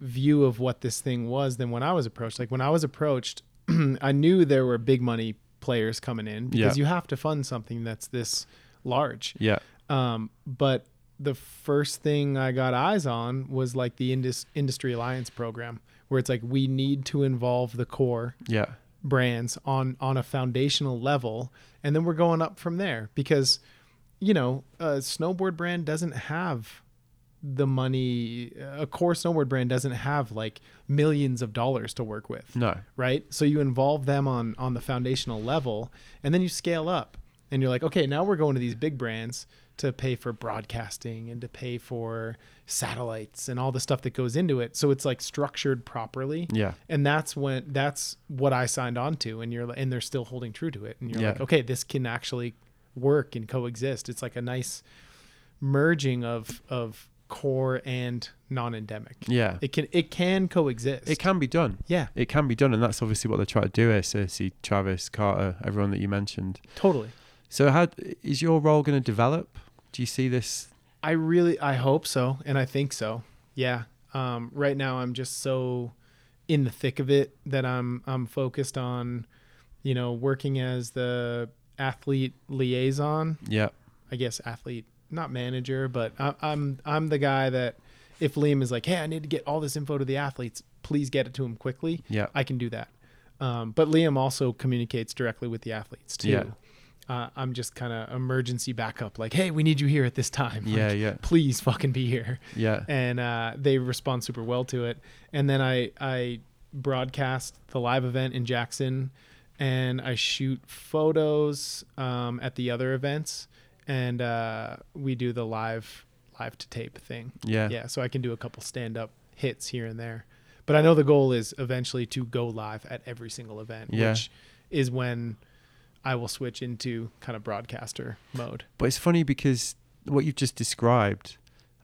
view of what this thing was than when I was approached. Like when I was approached, I knew there were big money players coming in because Yeah. you have to fund something that's this large. Yeah, Um, but the first thing I got eyes on was like the Indus- Industry Alliance program, where it's like we need to involve the core Yeah. brands on on a foundational level, and then we're going up from there because, you know, a snowboard brand doesn't have the money. A core snowboard brand doesn't have like millions of dollars to work with No. right? So you involve them on on the foundational level, and then you scale up, and you're like, okay, now we're going to these big brands to pay for broadcasting and to pay for satellites and all the stuff that goes into it. So it's like structured properly, Yeah. and that's when that's what I signed on to, and you're and they're still holding true to it, and you're Yeah. like, okay, this can actually work and coexist. It's like a nice merging of of core and non-endemic. Yeah. It can it can coexist. It can be done. yeah, It can be done, and that's obviously what they're trying to do here. Circe, Travis, Carter, everyone that you mentioned. totally. So, how is your role going to develop? Do you see this? I really I hope so and I think so. Yeah. Um, right now I'm just so in the thick of it that I'm I'm focused on, you know, working as the athlete liaison. Yeah. I guess athlete, not manager, but I, I'm I'm the guy that if Liam is like, hey, I need to get all this info to the athletes, please get it to him quickly. Yeah. I can do that. Um, but Liam also communicates directly with the athletes too. Yeah. Uh, I'm just kind of emergency backup, like, hey, we need you here at this time. Yeah. Like, Yeah. Please fucking be here. Yeah. And uh, they respond super well to it. And then I I broadcast the live event in Jackson, and I shoot photos um, at the other events, and uh, we do the live live to tape thing Yeah. yeah so i can do a couple stand up hits here and there but i know the goal is eventually to go live at every single event Yeah. which is when i will switch into kind of broadcaster mode But it's funny because what you've just described,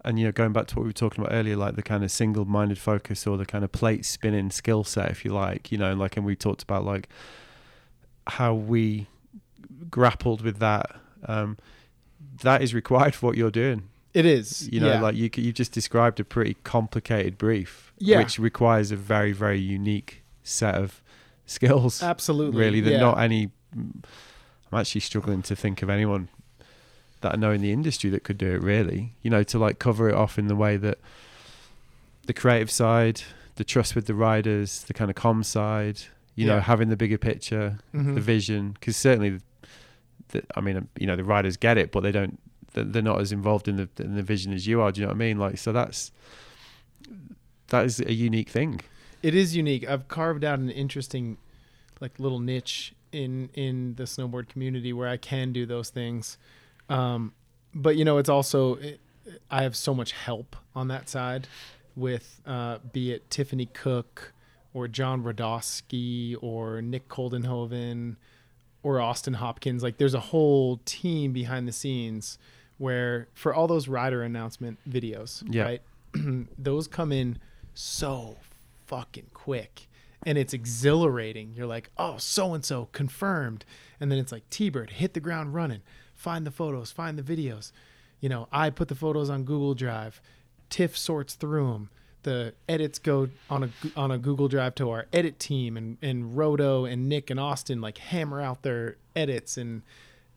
and you know, going back to what we were talking about earlier, like the kind of single-minded focus or the kind of plate spinning skill set, if you like, you know, and like, and we talked about like how we grappled with that. Um, that is required for what you're doing. it is You know, yeah. like you you just described a pretty complicated brief, Yeah. which requires a very very unique set of skills. absolutely really that yeah. not any i'm actually struggling to think of anyone that i know in the industry that could do it really you know to like cover it off in the way that the creative side the trust with the riders the kind of com side you know having the bigger picture Mhm. the vision because certainly i mean you know the riders get it but they don't they're not as involved in the in the vision as you are do you know what i mean? Like so that's that is a unique thing. It is unique. I've carved out an interesting like little niche in in the snowboard community where i can do those things. Um but you know it's also it, i have so much help on that side with uh be it tiffany cook or john rodosky or nick coldenhoven or austin hopkins like there's a whole team behind the scenes where for all those rider announcement videos Yeah. right those come in so fucking quick and it's exhilarating. You're like, oh, so and so confirmed. And then it's like, T Bird, hit the ground running, find the photos, find the videos. You know, I put the photos on Google Drive, Tiff sorts through them. The edits go on a on a Google Drive to our edit team, and and Roto and Nick and Austin like hammer out their edits, and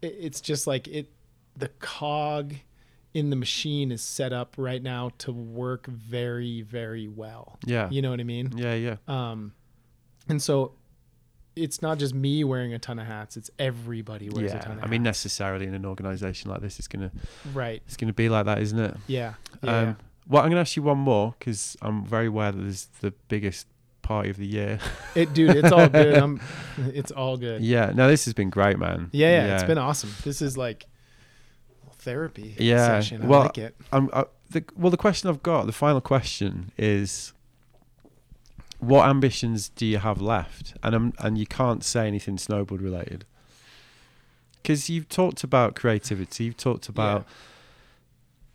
it, it's just like it. The cog in the machine is set up right now to work very very well. yeah You know what I mean? yeah yeah Um, and so it's not just me wearing a ton of hats; it's everybody wears a ton yeah of i mean necessarily in an organization like this it's gonna right? it's gonna be like that isn't it Yeah, yeah. um well i'm gonna ask you one more because i'm very aware that this is the biggest party of the year. It, dude, it's all good. I'm, it's all good. yeah no this has been great man Yeah, yeah, it's been awesome. This is like therapy Yeah, session. I well, like it. I'm, I, the, well, the question I've got, the final question is, what ambitions do you have left? And um, and you can't say anything snowboard related, because you've talked about creativity. You've talked about,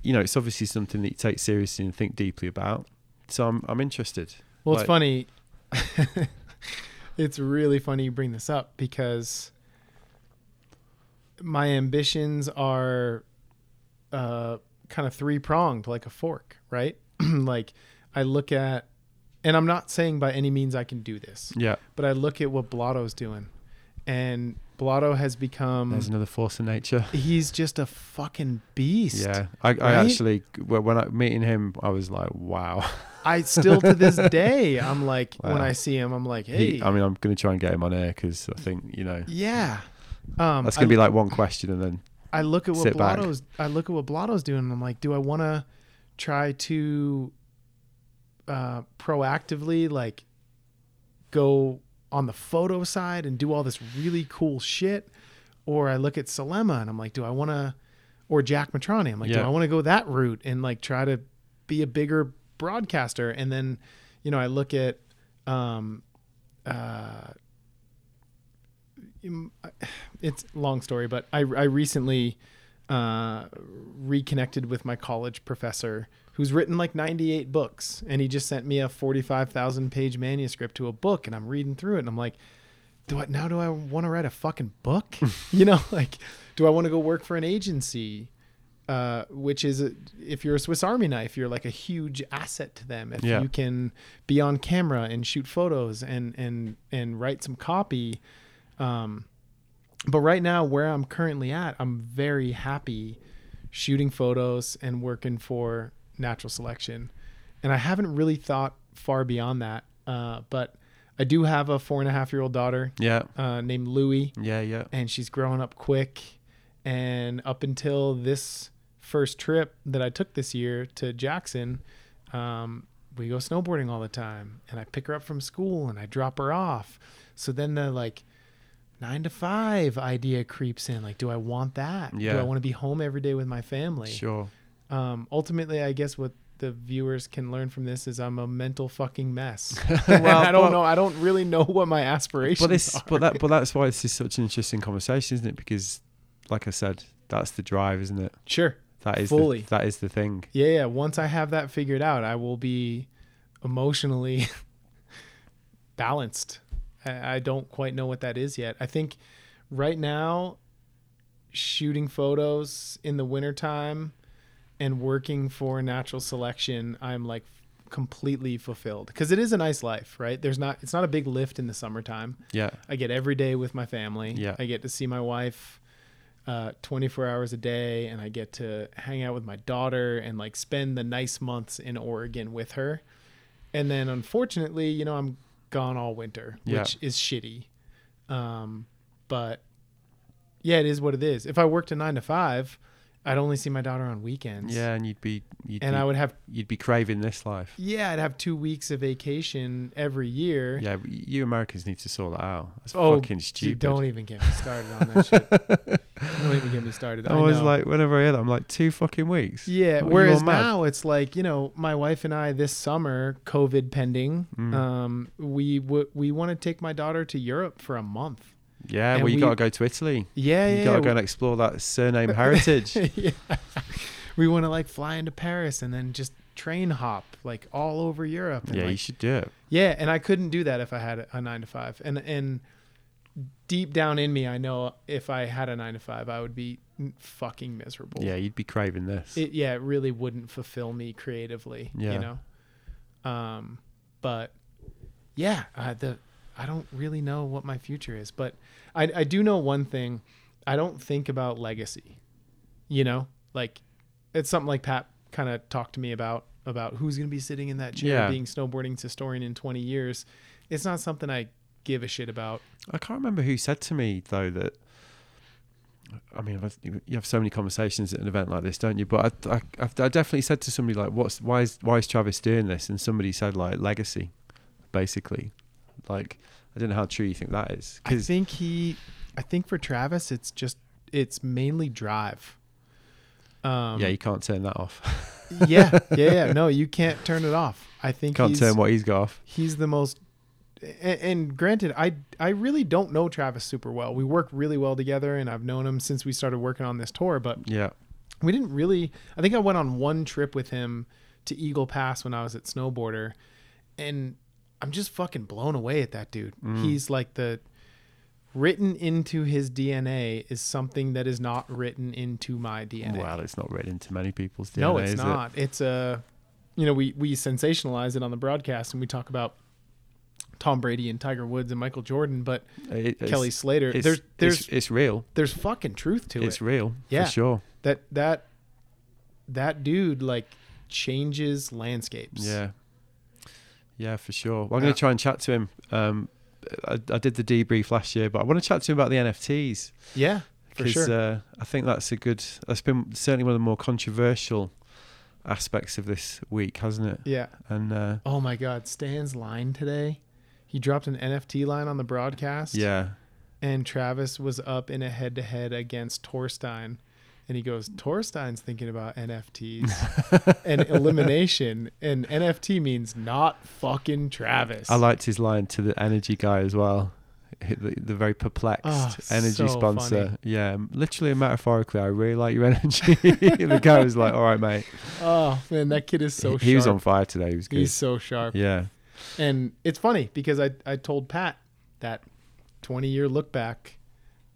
you know, it's obviously something that you take seriously and think deeply about. So I'm I'm interested. Well, it's funny. it's really funny you bring this up because my ambitions are uh, kind of three pronged, like a fork, right? like I look at, and I'm not saying by any means I can do this, Yeah, but I look at what Blotto's doing, and Blotto has become. There's another force of nature. He's just a fucking beast. Yeah, I, I actually when I meeting him, I was like, wow. I still to this day, I'm like, when I see him, I'm like, hey, He, I mean, I'm gonna try and get him on air because I think you know yeah. Um, that's gonna I, be like one question and then I look at what sit back. Blotto's. I look at what Blotto's doing, and I'm like, do I want to try to uh, proactively like go on the photo side and do all this really cool shit, or I look at Selema and I'm like, do I want to, or Jack Mitrani, I'm like, do I want to go that route and like try to be a bigger broadcaster? And then, you know, I look at, um, uh, um, it's long story, but I, I recently uh, reconnected with my college professor who's written like 98 books. And he just sent me a 45,000 page manuscript to a book. And I'm reading through it. And I'm like, do I, now do I want to write a fucking book? you know, like, do I want to go work for an agency? Uh, which is, a, if you're a Swiss Army knife, you're like a huge asset to them. If Yeah. you can be on camera and shoot photos and, and, and write some copy, um, but right now, where I'm currently at, I'm very happy shooting photos and working for natural selection. And I haven't really thought far beyond that. Uh, but I do have a four and a half year old daughter yeah, uh, named Louie, yeah, yeah. and she's growing up quick. And up until this first trip that I took this year to Jackson, um, we go snowboarding all the time. And I pick her up from school and I drop her off. So then the like nine to five idea creeps in. Like, do I want that? Do I want to be home every day with my family? Sure. Um, ultimately, I guess what the viewers can learn from this is I'm a mental fucking mess. well, I don't but- know. I don't really know what my aspirations But this, are. but that, but that's why this is such an interesting conversation, isn't it? Because, like I said, that's the drive, isn't it? sure. That is Fully. The, that is the thing. Yeah, yeah. Once I have that figured out, I will be emotionally balanced. I, I don't quite know what that is yet. I think right now, shooting photos in the wintertime and working for natural selection, I'm like completely fulfilled because it is a nice life, right? There's not, it's not a big lift in the summertime. Yeah, I get every day with my family. Yeah. I get to see my wife uh, 24 hours a day, and I get to hang out with my daughter and like spend the nice months in Oregon with her. And then, unfortunately, you know, I'm gone all winter, Yeah. which is shitty. Um, but yeah, it is what it is. If I worked a nine to five, I'd only see my daughter on weekends. yeah, and you'd be, you'd And be, I would have, you'd be craving this life. yeah, I'd have two weeks of vacation every year. Yeah, you Americans need to sort that out. That's Oh, fucking stupid. don't even get me started on that shit. Don't even get me started. I I was like, whenever I hear that, I'm like, two fucking weeks. yeah. What, Whereas now it's like you know, my wife and I this summer, COVID pending, Mm. um, we w- we want to take my daughter to Europe for a month. Yeah, And well, you we- got to go to Italy. Yeah, you yeah. got to go and explore that surname heritage. yeah. We want to like fly into Paris and then just train hop like all over Europe. And yeah, you should do it. Yeah, and I couldn't do that if I had a nine to five. And and deep down in me, I know if I had a nine to five, I would be fucking miserable. Yeah, you'd be craving this. It yeah, it really wouldn't fulfill me creatively. Yeah. You know. Um, but yeah, uh, the I don't really know what my future is, but I I do know one thing. I don't think about legacy. You know, like it's something like Pat kind of talked to me about about who's going to be sitting in that chair Yeah. being snowboarding's historian in 20 years. It's not something I give a shit about. I can't remember who said to me though that. I mean, you have so many conversations at an event like this, don't you? But I, I, I definitely said to somebody like, "What's why is why is Travis doing this?" And somebody said like legacy, basically. Like, I don't know how true you think that is. I think he I think for Travis it's just it's mainly drive. Um yeah, you can't turn that off. yeah, yeah, yeah. No, you can't turn it off. I think can't he's, turn what he's got off. he's the most. And, and granted, I I really don't know Travis super well. We work really well together, and I've known him since we started working on this tour. But Yeah, we didn't really. I think I went on one trip with him to Eagle Pass when I was at Snowboarder, and I'm just fucking blown away at that dude. Mm. He's like the written into his DNA is something that is not written into my DNA. well, it's not written into many people's DNA. No, it's is it? not. It's a, you know, we we sensationalize it on the broadcast and we talk about Tom Brady and Tiger Woods and Michael Jordan, but It- Kelly Slater. It's, there's there's it's, it's real. there's fucking truth to It's it. It's real. Yeah. For sure. That that that dude like changes landscapes. Yeah. Yeah, for sure. Well, I'm Yeah. going to try and chat to him. Um, I, I did the debrief last year, but I want to chat to him about the NFTs Yeah, for because sure. uh, I think that's a good. That's been certainly one of the more controversial aspects of this week, hasn't it? yeah. And uh, Oh my God, Stan's line today. He dropped an NFT line on the broadcast. yeah, And Travis was up in a head to head against Torstein. And he goes, Torstein's thinking about NFTs and elimination. And NFT means not fucking Travis. I liked his line to the energy guy as well. The, the very perplexed Oh, energy so sponsor. funny. Yeah, literally and metaphorically, I really like your energy. the guy was like, "All right, mate." Oh, man, that kid is so he, he was on fire today. He was good. He's so sharp. yeah, And it's funny because I, I told Pat that 20 year look back,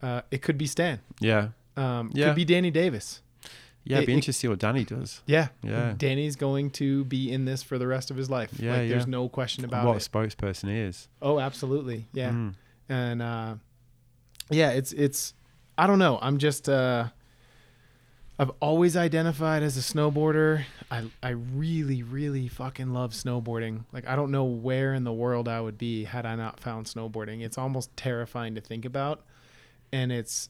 uh, it could be Stan. yeah, Um, Yeah. Could be Danny Davis. yeah. It'd be It- interesting to see what Danny does. Yeah. Yeah. Danny's going to be in this for the rest of his life. Yeah, like, There's no question about what it. a spokesperson he is. Oh, absolutely. Yeah. Mm. And uh, yeah, it's it's I don't know. I'm just uh, I've always identified as a snowboarder. I I really really fucking love snowboarding. Like I don't know where in the world I would be had I not found snowboarding. It's almost terrifying to think about. And it's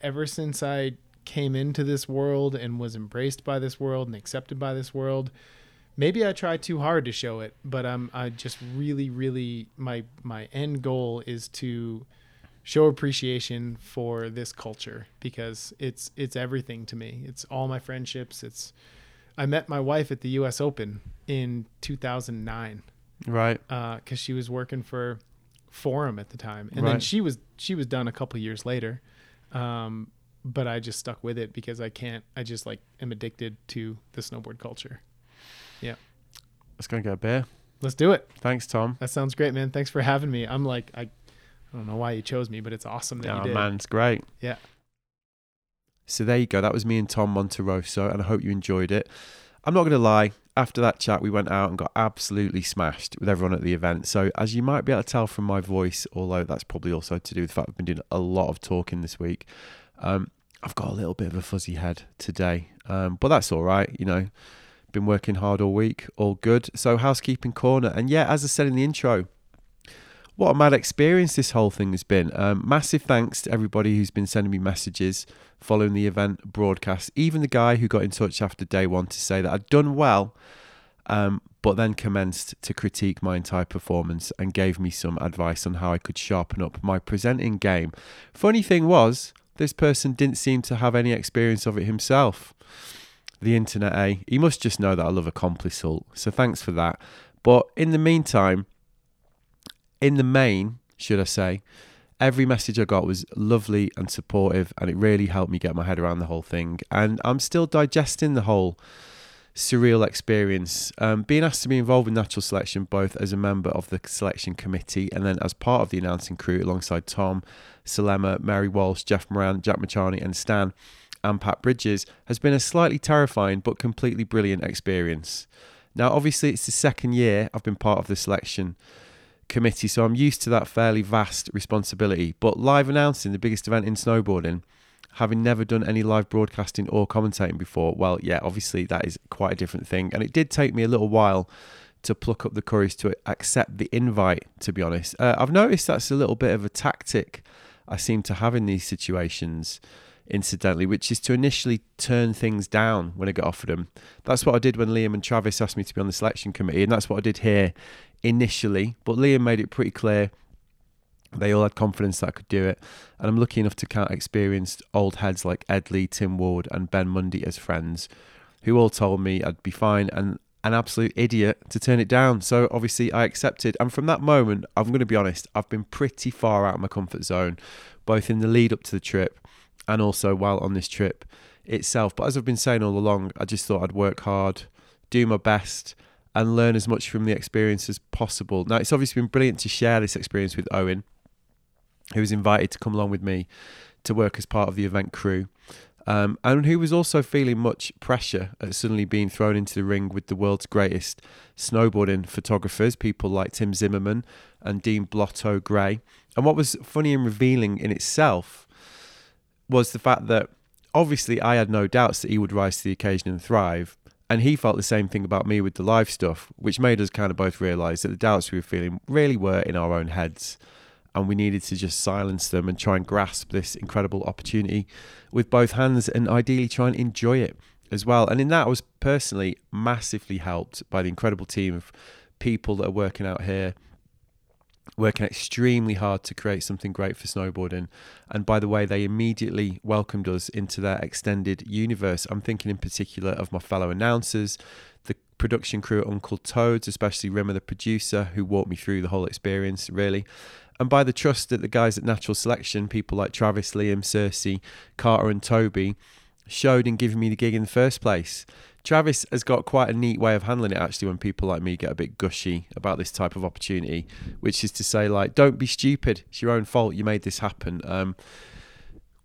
ever since I came into this world and was embraced by this world and accepted by this world, maybe I try too hard to show it, but I'm I just really really my my end goal is to show appreciation for this culture because it's it's everything to me. It's all my friendships. It's I met my wife at the U.S. Open in 2009 Right. because uh, she was working for Forum at the time, and then she was she was done a couple years later. Um, but I just stuck with it because I can't. I just like am addicted to the snowboard culture. Yeah, let's go and get a beer. Let's do it. Thanks, Tom. That sounds great, man. Thanks for having me. I'm like I, I don't know why you chose me, but it's awesome that Oh you did. man, it's great. Yeah. So there you go. That was me and Tom Monterosso, and I hope you enjoyed it. I'm not going to lie. After that chat, we went out and got absolutely smashed with everyone at the event. So, as you might be able to tell from my voice, although that's probably also to do with the fact I've been doing a lot of talking this week, um, I've got a little bit of a fuzzy head today. Um, but that's all right. You know, been working hard all week, all good. So, housekeeping corner. And yeah, as I said in the intro, what a mad experience this whole thing has been. Um, massive thanks to everybody who's been sending me messages following the event broadcast. Even the guy who got in touch after day one to say that I'd done well, um, but then commenced to critique my entire performance and gave me some advice on how I could sharpen up my presenting game. Funny thing was, this person didn't seem to have any experience of it himself. The internet, eh? He must just know that I love a complisult. So thanks for that. But in the meantime, in the main, should I say, every message I got was lovely and supportive, and it really helped me get my head around the whole thing. And I'm still digesting the whole surreal experience. Um, being asked to be involved in natural selection, both as a member of the selection committee and then as part of the announcing crew alongside Tom, Selema, Mary Walsh, Jeff Moran, Jack Mitrani, and Stan, and Pat Bridges, has been a slightly terrifying but completely brilliant experience. Now, obviously, it's the second year I've been part of the selection committee, so I'm used to that fairly vast responsibility. But live announcing the biggest event in snowboarding, having never done any live broadcasting or commentating before, well, yeah, obviously that is quite a different thing. And it did take me a little while to pluck up the courage to accept the invite, to be honest. Uh, I've noticed that's a little bit of a tactic I seem to have in these situations. Incidentally, which is to initially turn things down when I get offered them. That's what I did when Liam and Travis asked me to be on the selection committee, and that's what I did here initially. But Liam made it pretty clear they all had confidence that I could do it. And I'm lucky enough to count experienced old heads like Ed Lee, Tim Ward, and Ben Mundy as friends, who all told me I'd be fine and an absolute idiot to turn it down. So obviously I accepted. And from that moment, I'm going to be honest, I've been pretty far out of my comfort zone, both in the lead up to the trip and also while on this trip itself. But as I've been saying all along, I just thought I'd work hard, do my best, and learn as much from the experience as possible. Now, it's obviously been brilliant to share this experience with Owen, who was invited to come along with me to work as part of the event crew. um, and who was also feeling much pressure at suddenly being thrown into the ring with the world's greatest snowboarding photographers, people like Tim Zimmerman and Dean Blotto Gray. And what was funny and revealing in itself was the fact that obviously I had no doubts that he would rise to the occasion and thrive. And he felt the same thing about me with the live stuff, which made us kind of both realise that the doubts we were feeling really were in our own heads. And we needed to just silence them and try and grasp this incredible opportunity with both hands and ideally try and enjoy it as well. And in that, I was personally massively helped by the incredible team of people that are working out here working extremely hard to create something great for snowboarding. And by the way, they immediately welcomed us into their extended universe. I'm thinking in particular of my fellow announcers, the production crew at Uncle Toads, especially Rimmer, the producer, who walked me through the whole experience, really. And by the trust that the guys at Natural Selection, people like Travis, Liam, Circe, Carter, and Toby, showed in giving me the gig in the first place. Travis has got quite a neat way of handling it actually when people like me get a bit gushy about this type of opportunity, which is to say, like, don't be stupid. It's your own fault. You made this happen. Um,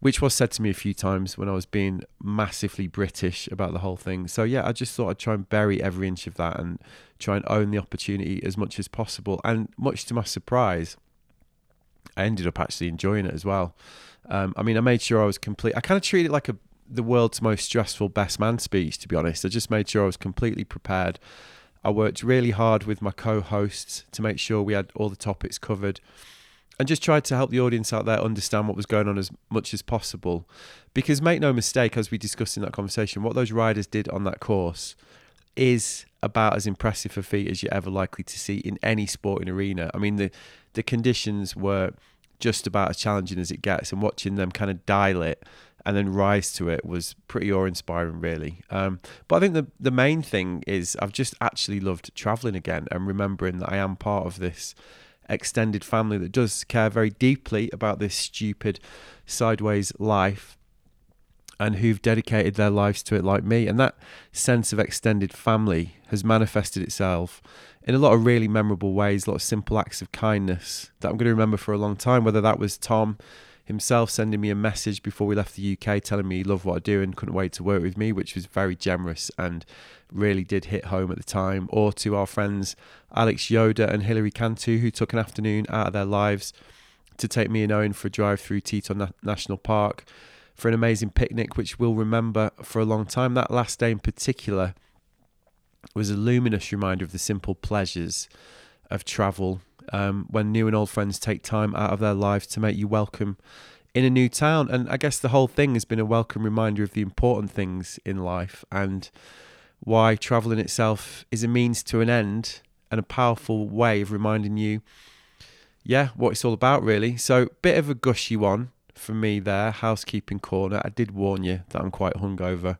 which was said to me a few times when I was being massively British about the whole thing. So yeah, I just thought I'd try and bury every inch of that and try and own the opportunity as much as possible. And much to my surprise, I ended up actually enjoying it as well. Um, I mean, I made sure I was complete. I kind of treated it like a the world's most stressful best man speech, to be honest. I just made sure I was completely prepared. I worked really hard with my co hosts to make sure we had all the topics covered and just tried to help the audience out there understand what was going on as much as possible. Because make no mistake, as we discussed in that conversation, what those riders did on that course is about as impressive a feat as you're ever likely to see in any sporting arena. I mean, the the conditions were just about as challenging as it gets, and watching them kind of dial it and then rise to it was pretty awe-inspiring, really. Um, but I think the the main thing is I've just actually loved traveling again and remembering that I am part of this extended family that does care very deeply about this stupid sideways life and who've dedicated their lives to it like me. And that sense of extended family has manifested itself in a lot of really memorable ways, a lot of simple acts of kindness that I'm going to remember for a long time, whether that was Tom himself sending me a message before we left the UK telling me he loved what I do and couldn't wait to work with me, which was very generous and really did hit home at the time. Or to our friends Alex Yoda and Hilary Cantu, who took an afternoon out of their lives to take me and Owen for a drive through Teton Na- National Park for an amazing picnic, which we'll remember for a long time. That last day in particular was a luminous reminder of the simple pleasures of travel um, when new and old friends take time out of their lives to make you welcome in a new town. And I guess the whole thing has been a welcome reminder of the important things in life and why travel in itself is a means to an end and a powerful way of reminding you, yeah, what it's all about, really. So, bit of a gushy one for me there, housekeeping corner. I did warn you that I'm quite hungover,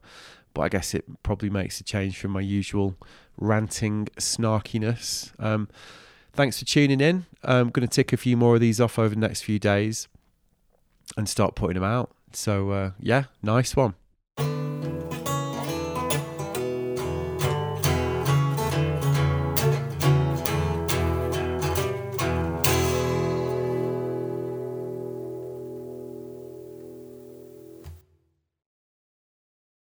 but I guess it probably makes a change from my usual ranting snarkiness. Um, thanks for tuning in. I'm going to tick a few more of these off over the next few days and start putting them out. So, uh, yeah, nice one.